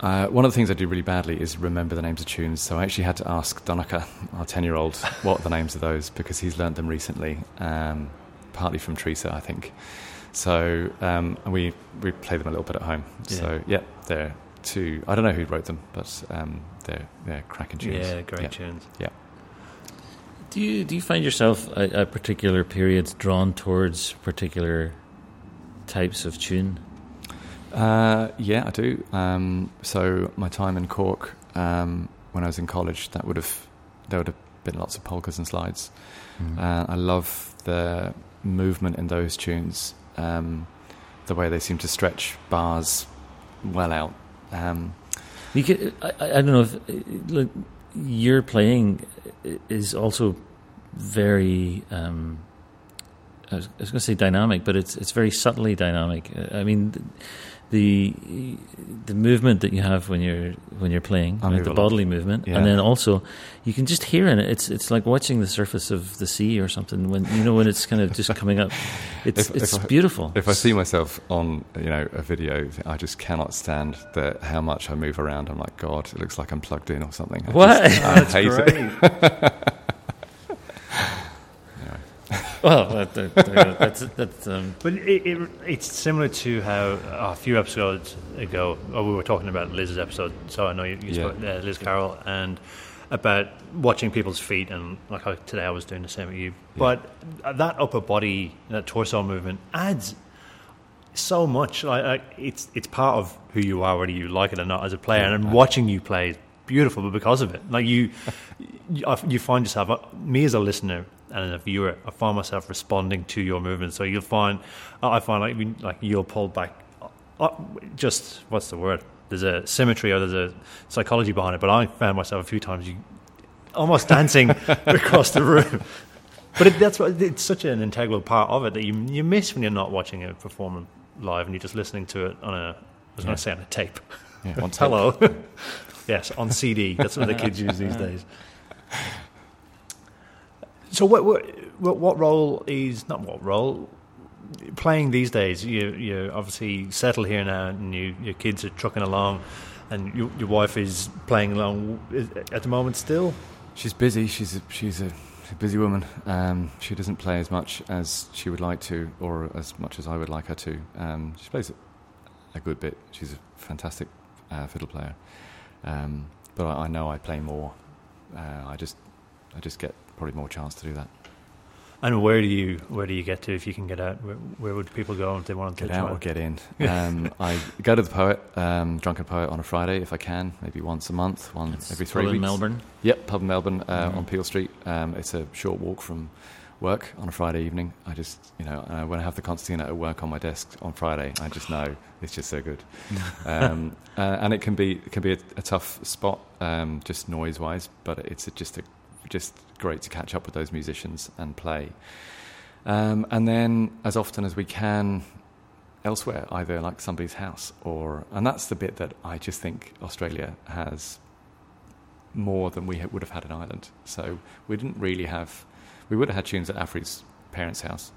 uh, one of the things I do really badly is remember the names of tunes. So I actually had to ask Donncha, our ten-year-old, what the names of those because he's learnt them recently, um, partly from Teresa, I think. So um, we we play them a little bit at home. Yeah. So yeah, they're two. I don't know who wrote them, but um, they're they're cracking tunes. Yeah, great yeah. tunes. Yeah. Do you do you find yourself at, at particular periods drawn towards particular types of tune? Uh, yeah, I do. Um, so my time in Cork um, when I was in college, that would have there would have been lots of polkas and slides. Mm. Uh, I love the movement in those tunes. Um, the way they seem to stretch bars well out. Um, You could, I, I don't know if look, your playing is also very. Um, I was, was going to say dynamic, but it's it's very subtly dynamic. Uh, I mean, the the movement that you have when you're when you're playing, right, the bodily movement, Yeah. and then also you can just hear in it. It's it's like watching the surface of the sea or something. When you know when it's kind of just coming up, it's If- it's if I- beautiful. if I see myself on you know a video, I just cannot stand the how much I move around. I'm like, God, it looks like I'm plugged in or something. I What? just- I hate it. well, that, that, that, that's that's um, But it, it, it's similar to how uh, a few episodes ago, oh, we were talking about Liz's episode. So I know you, you Yeah. spoke, uh, Liz Carroll, and about watching people's feet, and like how today I was doing the same with you. But that upper body, that torso movement adds so much. Like, like it's it's part of who you are, whether you like it or not, as a player. Yeah. and watching you play is beautiful, but because of it, like you, you, you find yourself, uh, me as a listener and a viewer, I find myself responding to your movements. So you'll find, I find like we- like you're pulled back, uh, just what's the word? There's a symmetry or there's a psychology behind it. But I found myself a few times you almost dancing across the room. But it, that's what it's such an integral part of it that you you miss when you're not watching a performance live and you're just listening to it on a. I was going to say on a tape. Yeah, on tape. Hello. yes, on CD. That's what the kids use these days. So, what, what what role is not what role playing these days? You you obviously settle here now, and you, your kids are trucking along, and your your wife is playing along at the moment still. She's busy. She's a, she's a busy woman. Um, she doesn't play as much as she would like to, or as much as I would like her to. Um, she plays a, a good bit. She's a fantastic uh, fiddle player. Um, but I, I know I play more. Uh, I just I just get probably more chance to do that. And where do you where do you get to if you can get out? Where, where would people go if they wanted Get to get out or get in. Um, I go to the poet, um, drunken poet, on a Friday if I can, maybe once a month, one it's every three still in. Melbourne. Yep, pub in Melbourne uh, Mhm. on Peel Street. Um, it's a short walk from work on a Friday evening. I just, you know, uh, when I have the concertina at work on my desk on Friday, I just know it's just so good. um, uh, and it can be it can be a, a tough spot, um, just noise wise, but it's just a, just great to catch up with those musicians and play. Um, and then, as often as we can, elsewhere, either like somebody's house or, and that's the bit that I just think Australia has more than we would have had in Ireland. So we didn't really have, we would have had tunes at Afric's parents' house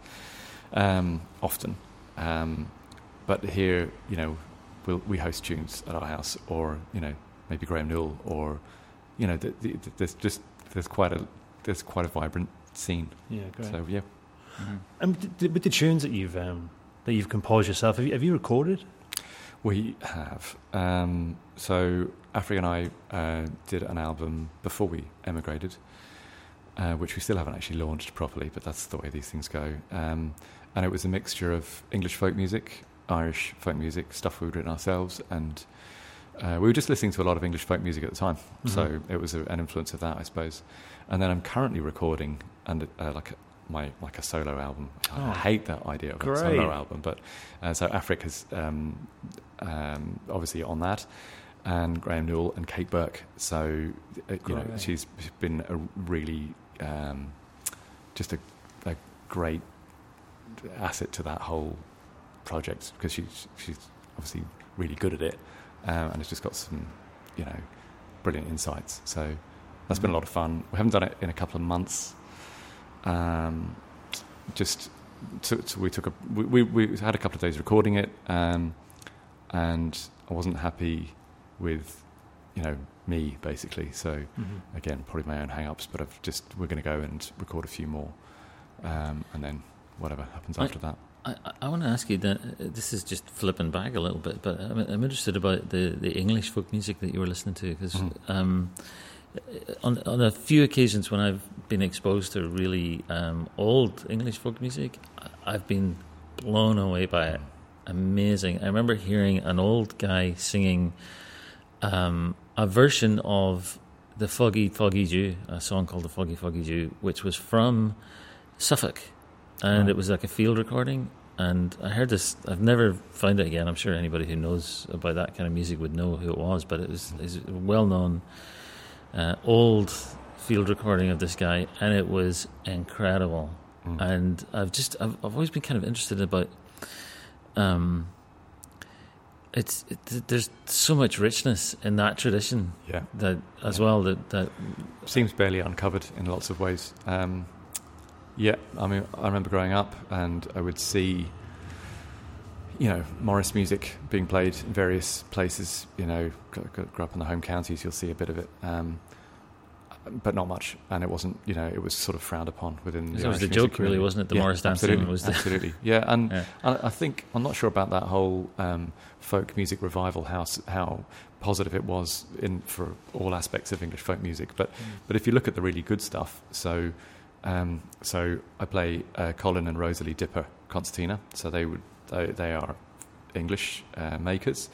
um, often, um, but here, you know, we'll, we host tunes at our house, or you know, maybe Graham Newell, or you know, th- th- th- there's just there's quite a there's quite a vibrant scene. Yeah, great. So yeah, And th- th- with the tunes that you've um, that you've composed yourself, have you, have you recorded? We have. Um, so Afric and I uh, did an album before we emigrated, uh, which we still haven't actually launched properly, but that's the way these things go. Um, and it was a mixture of English folk music, Irish folk music, stuff we'd written ourselves, and uh, we were just listening to a lot of English folk music at the time. So Mhm. it was a, an influence of that, I suppose. And then I'm currently recording and uh, like a, my like a solo album. I Oh. hate that idea of a solo album, but uh, so Afric is um, um, obviously on that, and Graham Newell and Kate Burke. So uh, you know she's been a really um, just a, a great asset to that whole project because she's she's obviously really good at it, um, and it's just got some you know brilliant insights. So that's been a lot of fun. We haven't done it in a couple of months. Um, just so, so we took a we, we, we had a couple of days recording it, um, and I wasn't happy with you know me basically. So again, probably my own hang-ups, but I've just we're going to go and record a few more, um, and then whatever happens I- after that. I, I want to ask you that uh, this is just flipping back a little bit, but I'm, I'm interested about the, the English folk music that you were listening to because Mhm. um, on on a few occasions when I've been exposed to really um, old English folk music, I've been blown away by it. Amazing! I remember hearing an old guy singing um, a version of the Foggy Foggy Dew, a song called the Foggy Foggy Dew, which was from Suffolk, and it was like a field recording. and I heard this. I've never found it again. I'm sure anybody who knows about that kind of music would know who it was, but it was, it's a well known uh, old field recording of this guy, and it was incredible. Mm. And I've just I've, I've always been kind of interested about um it's it, there's so much richness in that tradition Yeah, that as Yeah. well that that seems barely uncovered in lots of ways. Um, yeah, I mean, I remember growing up and I would see, you know, Morris music being played in various places. You know, gr- gr- grew up in the home counties, you'll see a bit of it, um, but not much. And it wasn't, you know, it was sort of frowned upon within. The was Irish the joke, really, community. wasn't it? The Yeah, Morris dancing absolutely, was the- absolutely, yeah. And Yeah. I, I think I'm not sure about that whole um, folk music revival, how how positive it was in for all aspects of English folk music. But but if you look at the really good stuff, so um, so I play uh, Colin and Rosalie Dipper concertina. So they would they, they are English uh, makers.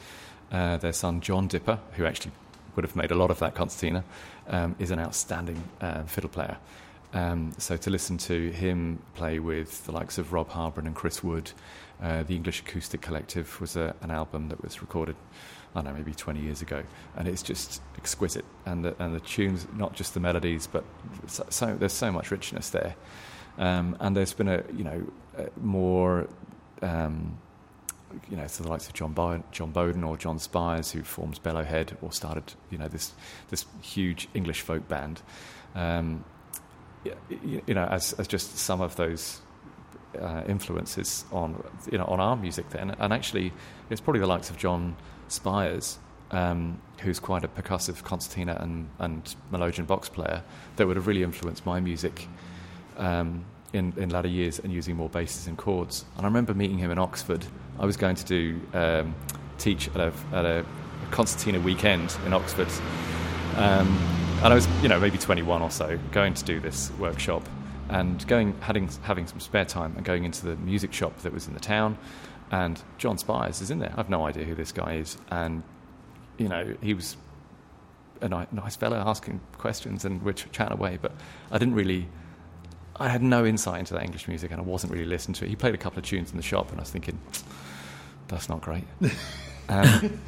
Uh, their son John Dipper, who actually would have made a lot of that concertina, um, is an outstanding uh, fiddle player. Um, so to listen to him play with the likes of Rob Harbron and Chris Wood, uh, the English Acoustic Collective was a, an album that was recorded, I don't know, maybe 20 years ago, and it's just exquisite. And the, and the tunes, not just the melodies, but so, so there's so much richness there. Um, and there's been a you know uh, more. Um, you know, so the likes of John, Bo- Jon Boden or John Spiers, who forms Bellowhead or started, you know, this this huge English folk band. Um, y- y- you know, as, as just some of those uh, influences on you know on our music then, and actually it's probably the likes of John Spiers, um, who's quite a percussive concertina and and box player, that would have really influenced my music. Um, in, in latter years and using more basses and chords. And I remember meeting him in Oxford. I was going to do um, teach at a, at a concertina weekend in Oxford, um, and I was you know maybe 21 or so going to do this workshop and going having having some spare time and going into the music shop that was in the town. And John Spiers is in there. I've no idea who this guy is, and you know he was a nice fellow asking questions and we're ch- chatting away. But I didn't really, I had no insight into that English music and I wasn't really listening to it. He played a couple of tunes in the shop and I was thinking, that's not great. um,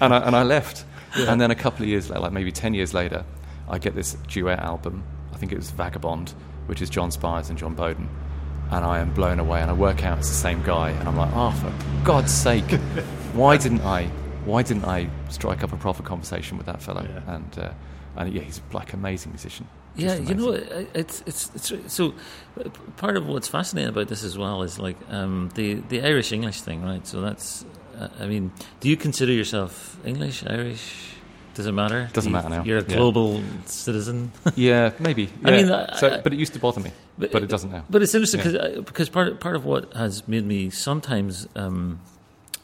and, I, and I left. And then a couple of years later, like maybe 10 years later, I get this duet album. I think it was Vagabond, which is John Spiers and Jon Boden. And I am blown away and I work out it's the same guy. And I'm like, oh, for God's sake, why didn't I why didn't I strike up a proper conversation with that fellow? Yeah. And uh, and yeah, he's like amazing musician. Yeah, Just you know, it's it's it's so. Part of what's fascinating about this as well is like um, the the Irish English thing, right? So that's, uh, I mean, do you consider yourself English, Irish? Does it matter? Doesn't You- matter now. You're a Yeah. global citizen. yeah, maybe. I mean, I- so, I- but it used to bother me, but, it doesn't now. But it's interesting Yeah. because because part part of what has made me sometimes um,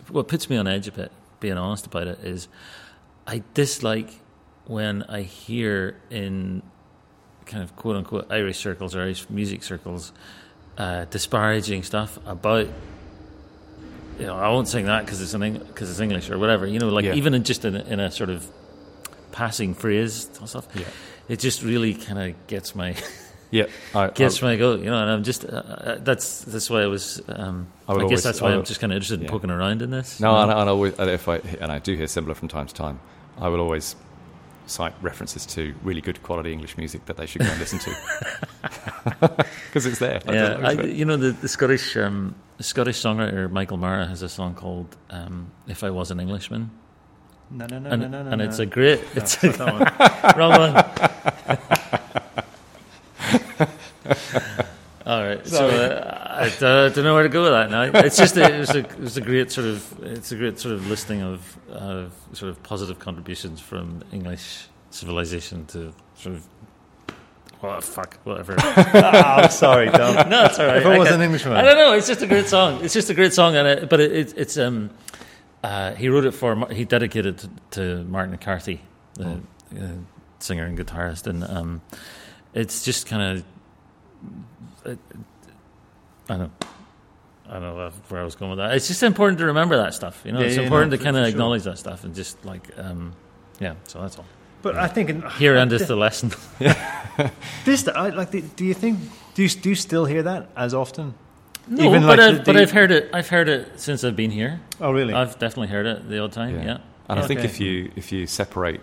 what puts me on edge a bit, being honest about it, is I dislike when I hear in kind of quote unquote Irish circles or Irish music circles uh, disparaging stuff about. You know, I won't sing that because it's an because it's English or whatever. You know, like Yeah. even in just in a, in a sort of passing phrase stuff. Yeah, It just really kind of gets my yeah. I, gets I, my goat, you know, and I'm just uh, uh, that's that's why I was. Um, I I, guess always- that's why I'm just kind of interested in poking around in this. no, you and. I- and I always, and if I and I do hear similar from time to time, I will always cite references to really good quality English music that they should go and listen to because it's there. Yeah, I, loads of it. you know the, the Scottish um, the Scottish songwriter Michael Marra has a song called um, "If I Was an Englishman," No, no, no, and, no, no, no. and it's a great, No, it's not that one. wrong one. All right, so uh, I, don't know where to go with that now. It's just a, it's a it's a great sort of it's a great sort of listing of of sort of positive contributions from English civilization to sort of well, fuck, whatever. Ah, I'm sorry, Tom. no, it's all right. If I I was an Englishman. I don't know. It's just a great song. It's just a great song, and it, but it, it, it's um, uh, he wrote it for he dedicated it to, to Martin McCarthy, the Oh. uh, singer and guitarist, and um, it's just kind of I don't know. I don't know where I was going with that. It's just important to remember that stuff. You know, Yeah, it's yeah, important no, to kind of for sure. acknowledge that stuff and just like, um, yeah. So that's all. But I think in, Here endeth the lesson. this. I like. The, do you think? Do you, do you still hear that as often? No, Even but like I've, the- but I've heard it. I've heard it since I've been here. Oh, really? I've definitely heard it the odd time. Yeah. And I think Okay. if you if you separate,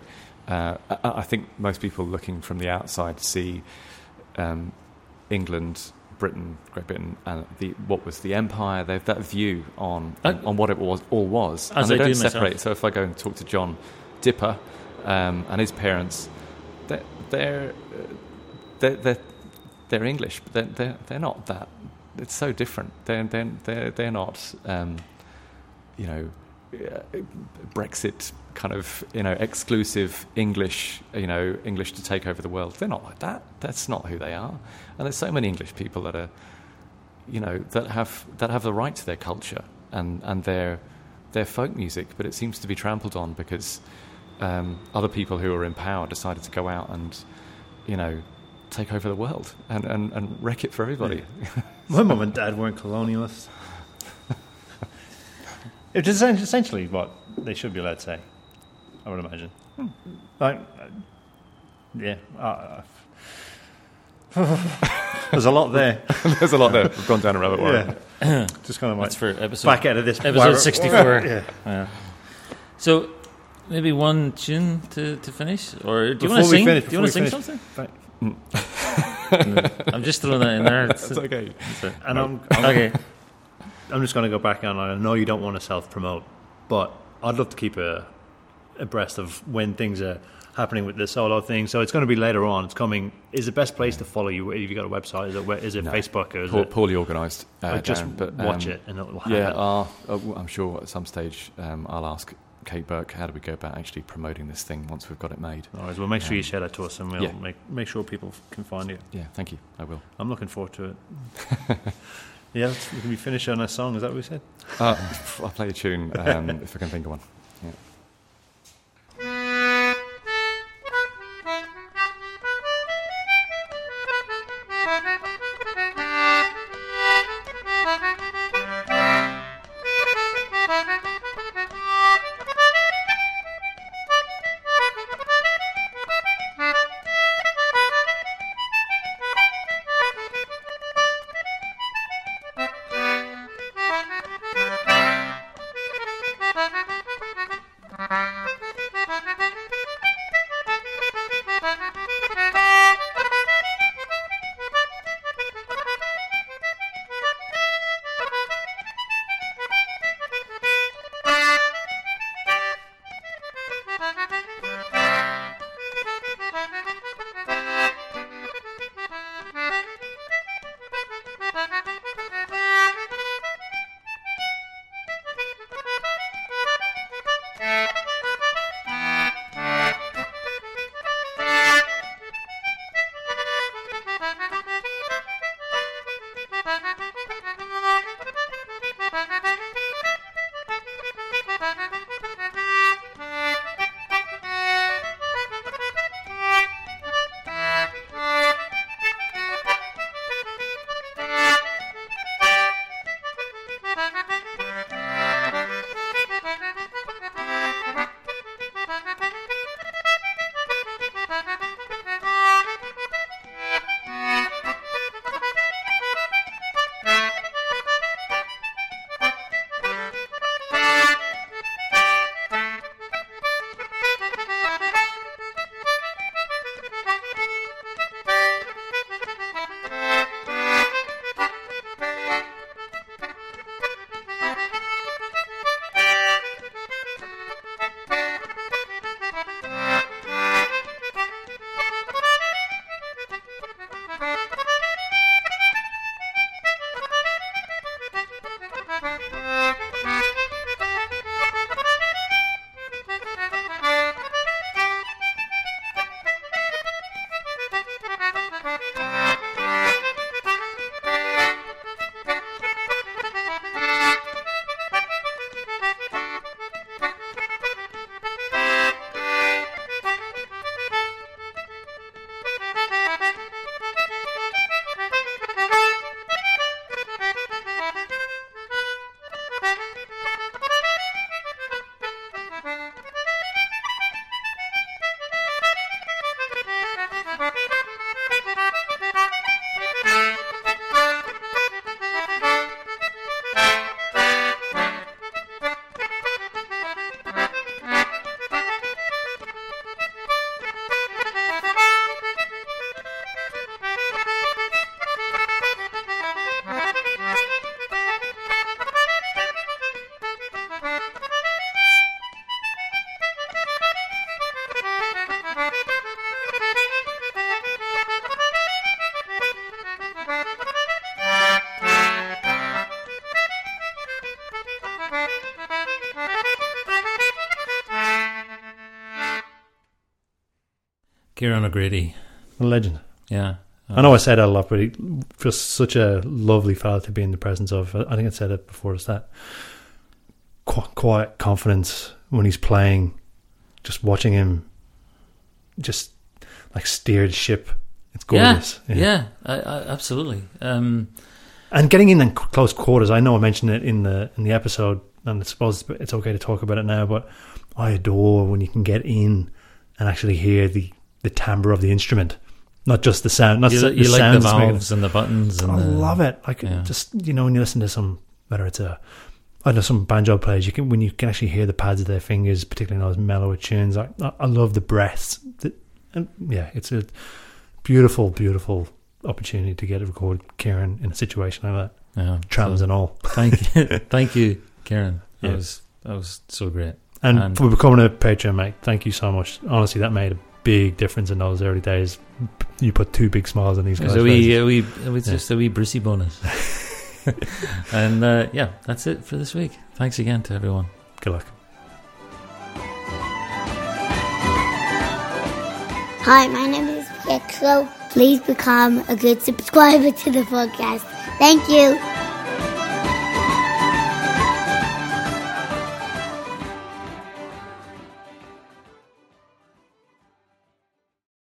uh, I, I think most people looking from the outside see um, England, Britain, Great Britain, and the what was the empire. They have that view on I- on what it was all was, As and they don't do myself. separate. So if I go and talk to John Dipper um, and his parents, they're they're uh, they're, they're, they're English, but they're, they're they're not that. It's so different. They're they're they're, they're not. Um, you know, uh, Brexit kind of you know exclusive English you know English to take over the world. They're not like that. That's not who they are. And there's so many English people that are you know that have that have the right to their culture and and their their folk music, but it seems to be trampled on because um, other people who are in power decided to go out and you know take over the world and, and, and wreck it for everybody. My mum and dad weren't colonialists. It's essen- essentially what they should be allowed to say, I would imagine. Like, uh, yeah. Uh, there's a lot there. There's a lot there. We've gone down a rabbit hole. Yeah. Just kind of like That's for episode back out of this. episode 64. Yeah. Yeah. So maybe one tune to, to finish, or do you want to sing? finish- do you want to sing we something? I'm just throwing that in there. It's- That's okay. it's a- And I'm, I'm, okay. I'm just going to go back on. I know you don't want to self promote, but I'd love to keep a, abreast of when things are happening with the solo thing. So it's going to be later on. It's coming. Is the best place to follow you? Have you got a website? Is it, where- is it No. Facebook or is Poor, it poorly organised. Uh, just Darren, but, watch um, it and it'll happen? I'll, uh, I'm sure at some stage um, I'll ask Kate Burke how do we go about actually promoting this thing once we've got it made. All right, well, make sure you Um, share that to us and we'll yeah. make, make sure people can find it. Yeah, thank you. I will. I'm looking forward to it. yeah, we can be finished on a song. Is that what we said? Uh, I'll play a tune um, if I can think of one. Kieran O'Grady. A legend. Yeah. I know I said that a lot, but he just such a lovely fella to be in the presence of. I think I said it before. It's that qu- quiet confidence when he's playing. Just watching him, just like steer the ship. It's gorgeous. Yeah, yeah, I, I, absolutely. Um, and getting in in close quarters. I know I mentioned it in the in the episode, and I suppose it's okay to talk about it now. But I adore when you can get in and actually hear the the timbre of the instrument not just the sound. Not you, the, you the like the valves and the buttons. And I the, love it. Like yeah. just you know when you listen to some whether it's a I know some banjo players you can when you can actually hear the pads of their fingers, particularly in those mellower tunes. I I love the breaths. The, and yeah, it's a beautiful, beautiful opportunity to get to record Kieran in a situation like that. Yeah, trams so and all. Thank you, thank you, Kieran. That yeah. was that was so great. And, and for becoming a Patreon mate, thank you so much. Honestly, that made a big difference in those early days. You put two big smiles on these guys. So we, uh, we, it was yeah. just a wee brissy bonus. and uh, yeah, that's it for this week. Thanks again to everyone. Good luck. Hi, my name is Pietro. Please become a good subscriber to the podcast. Thank you.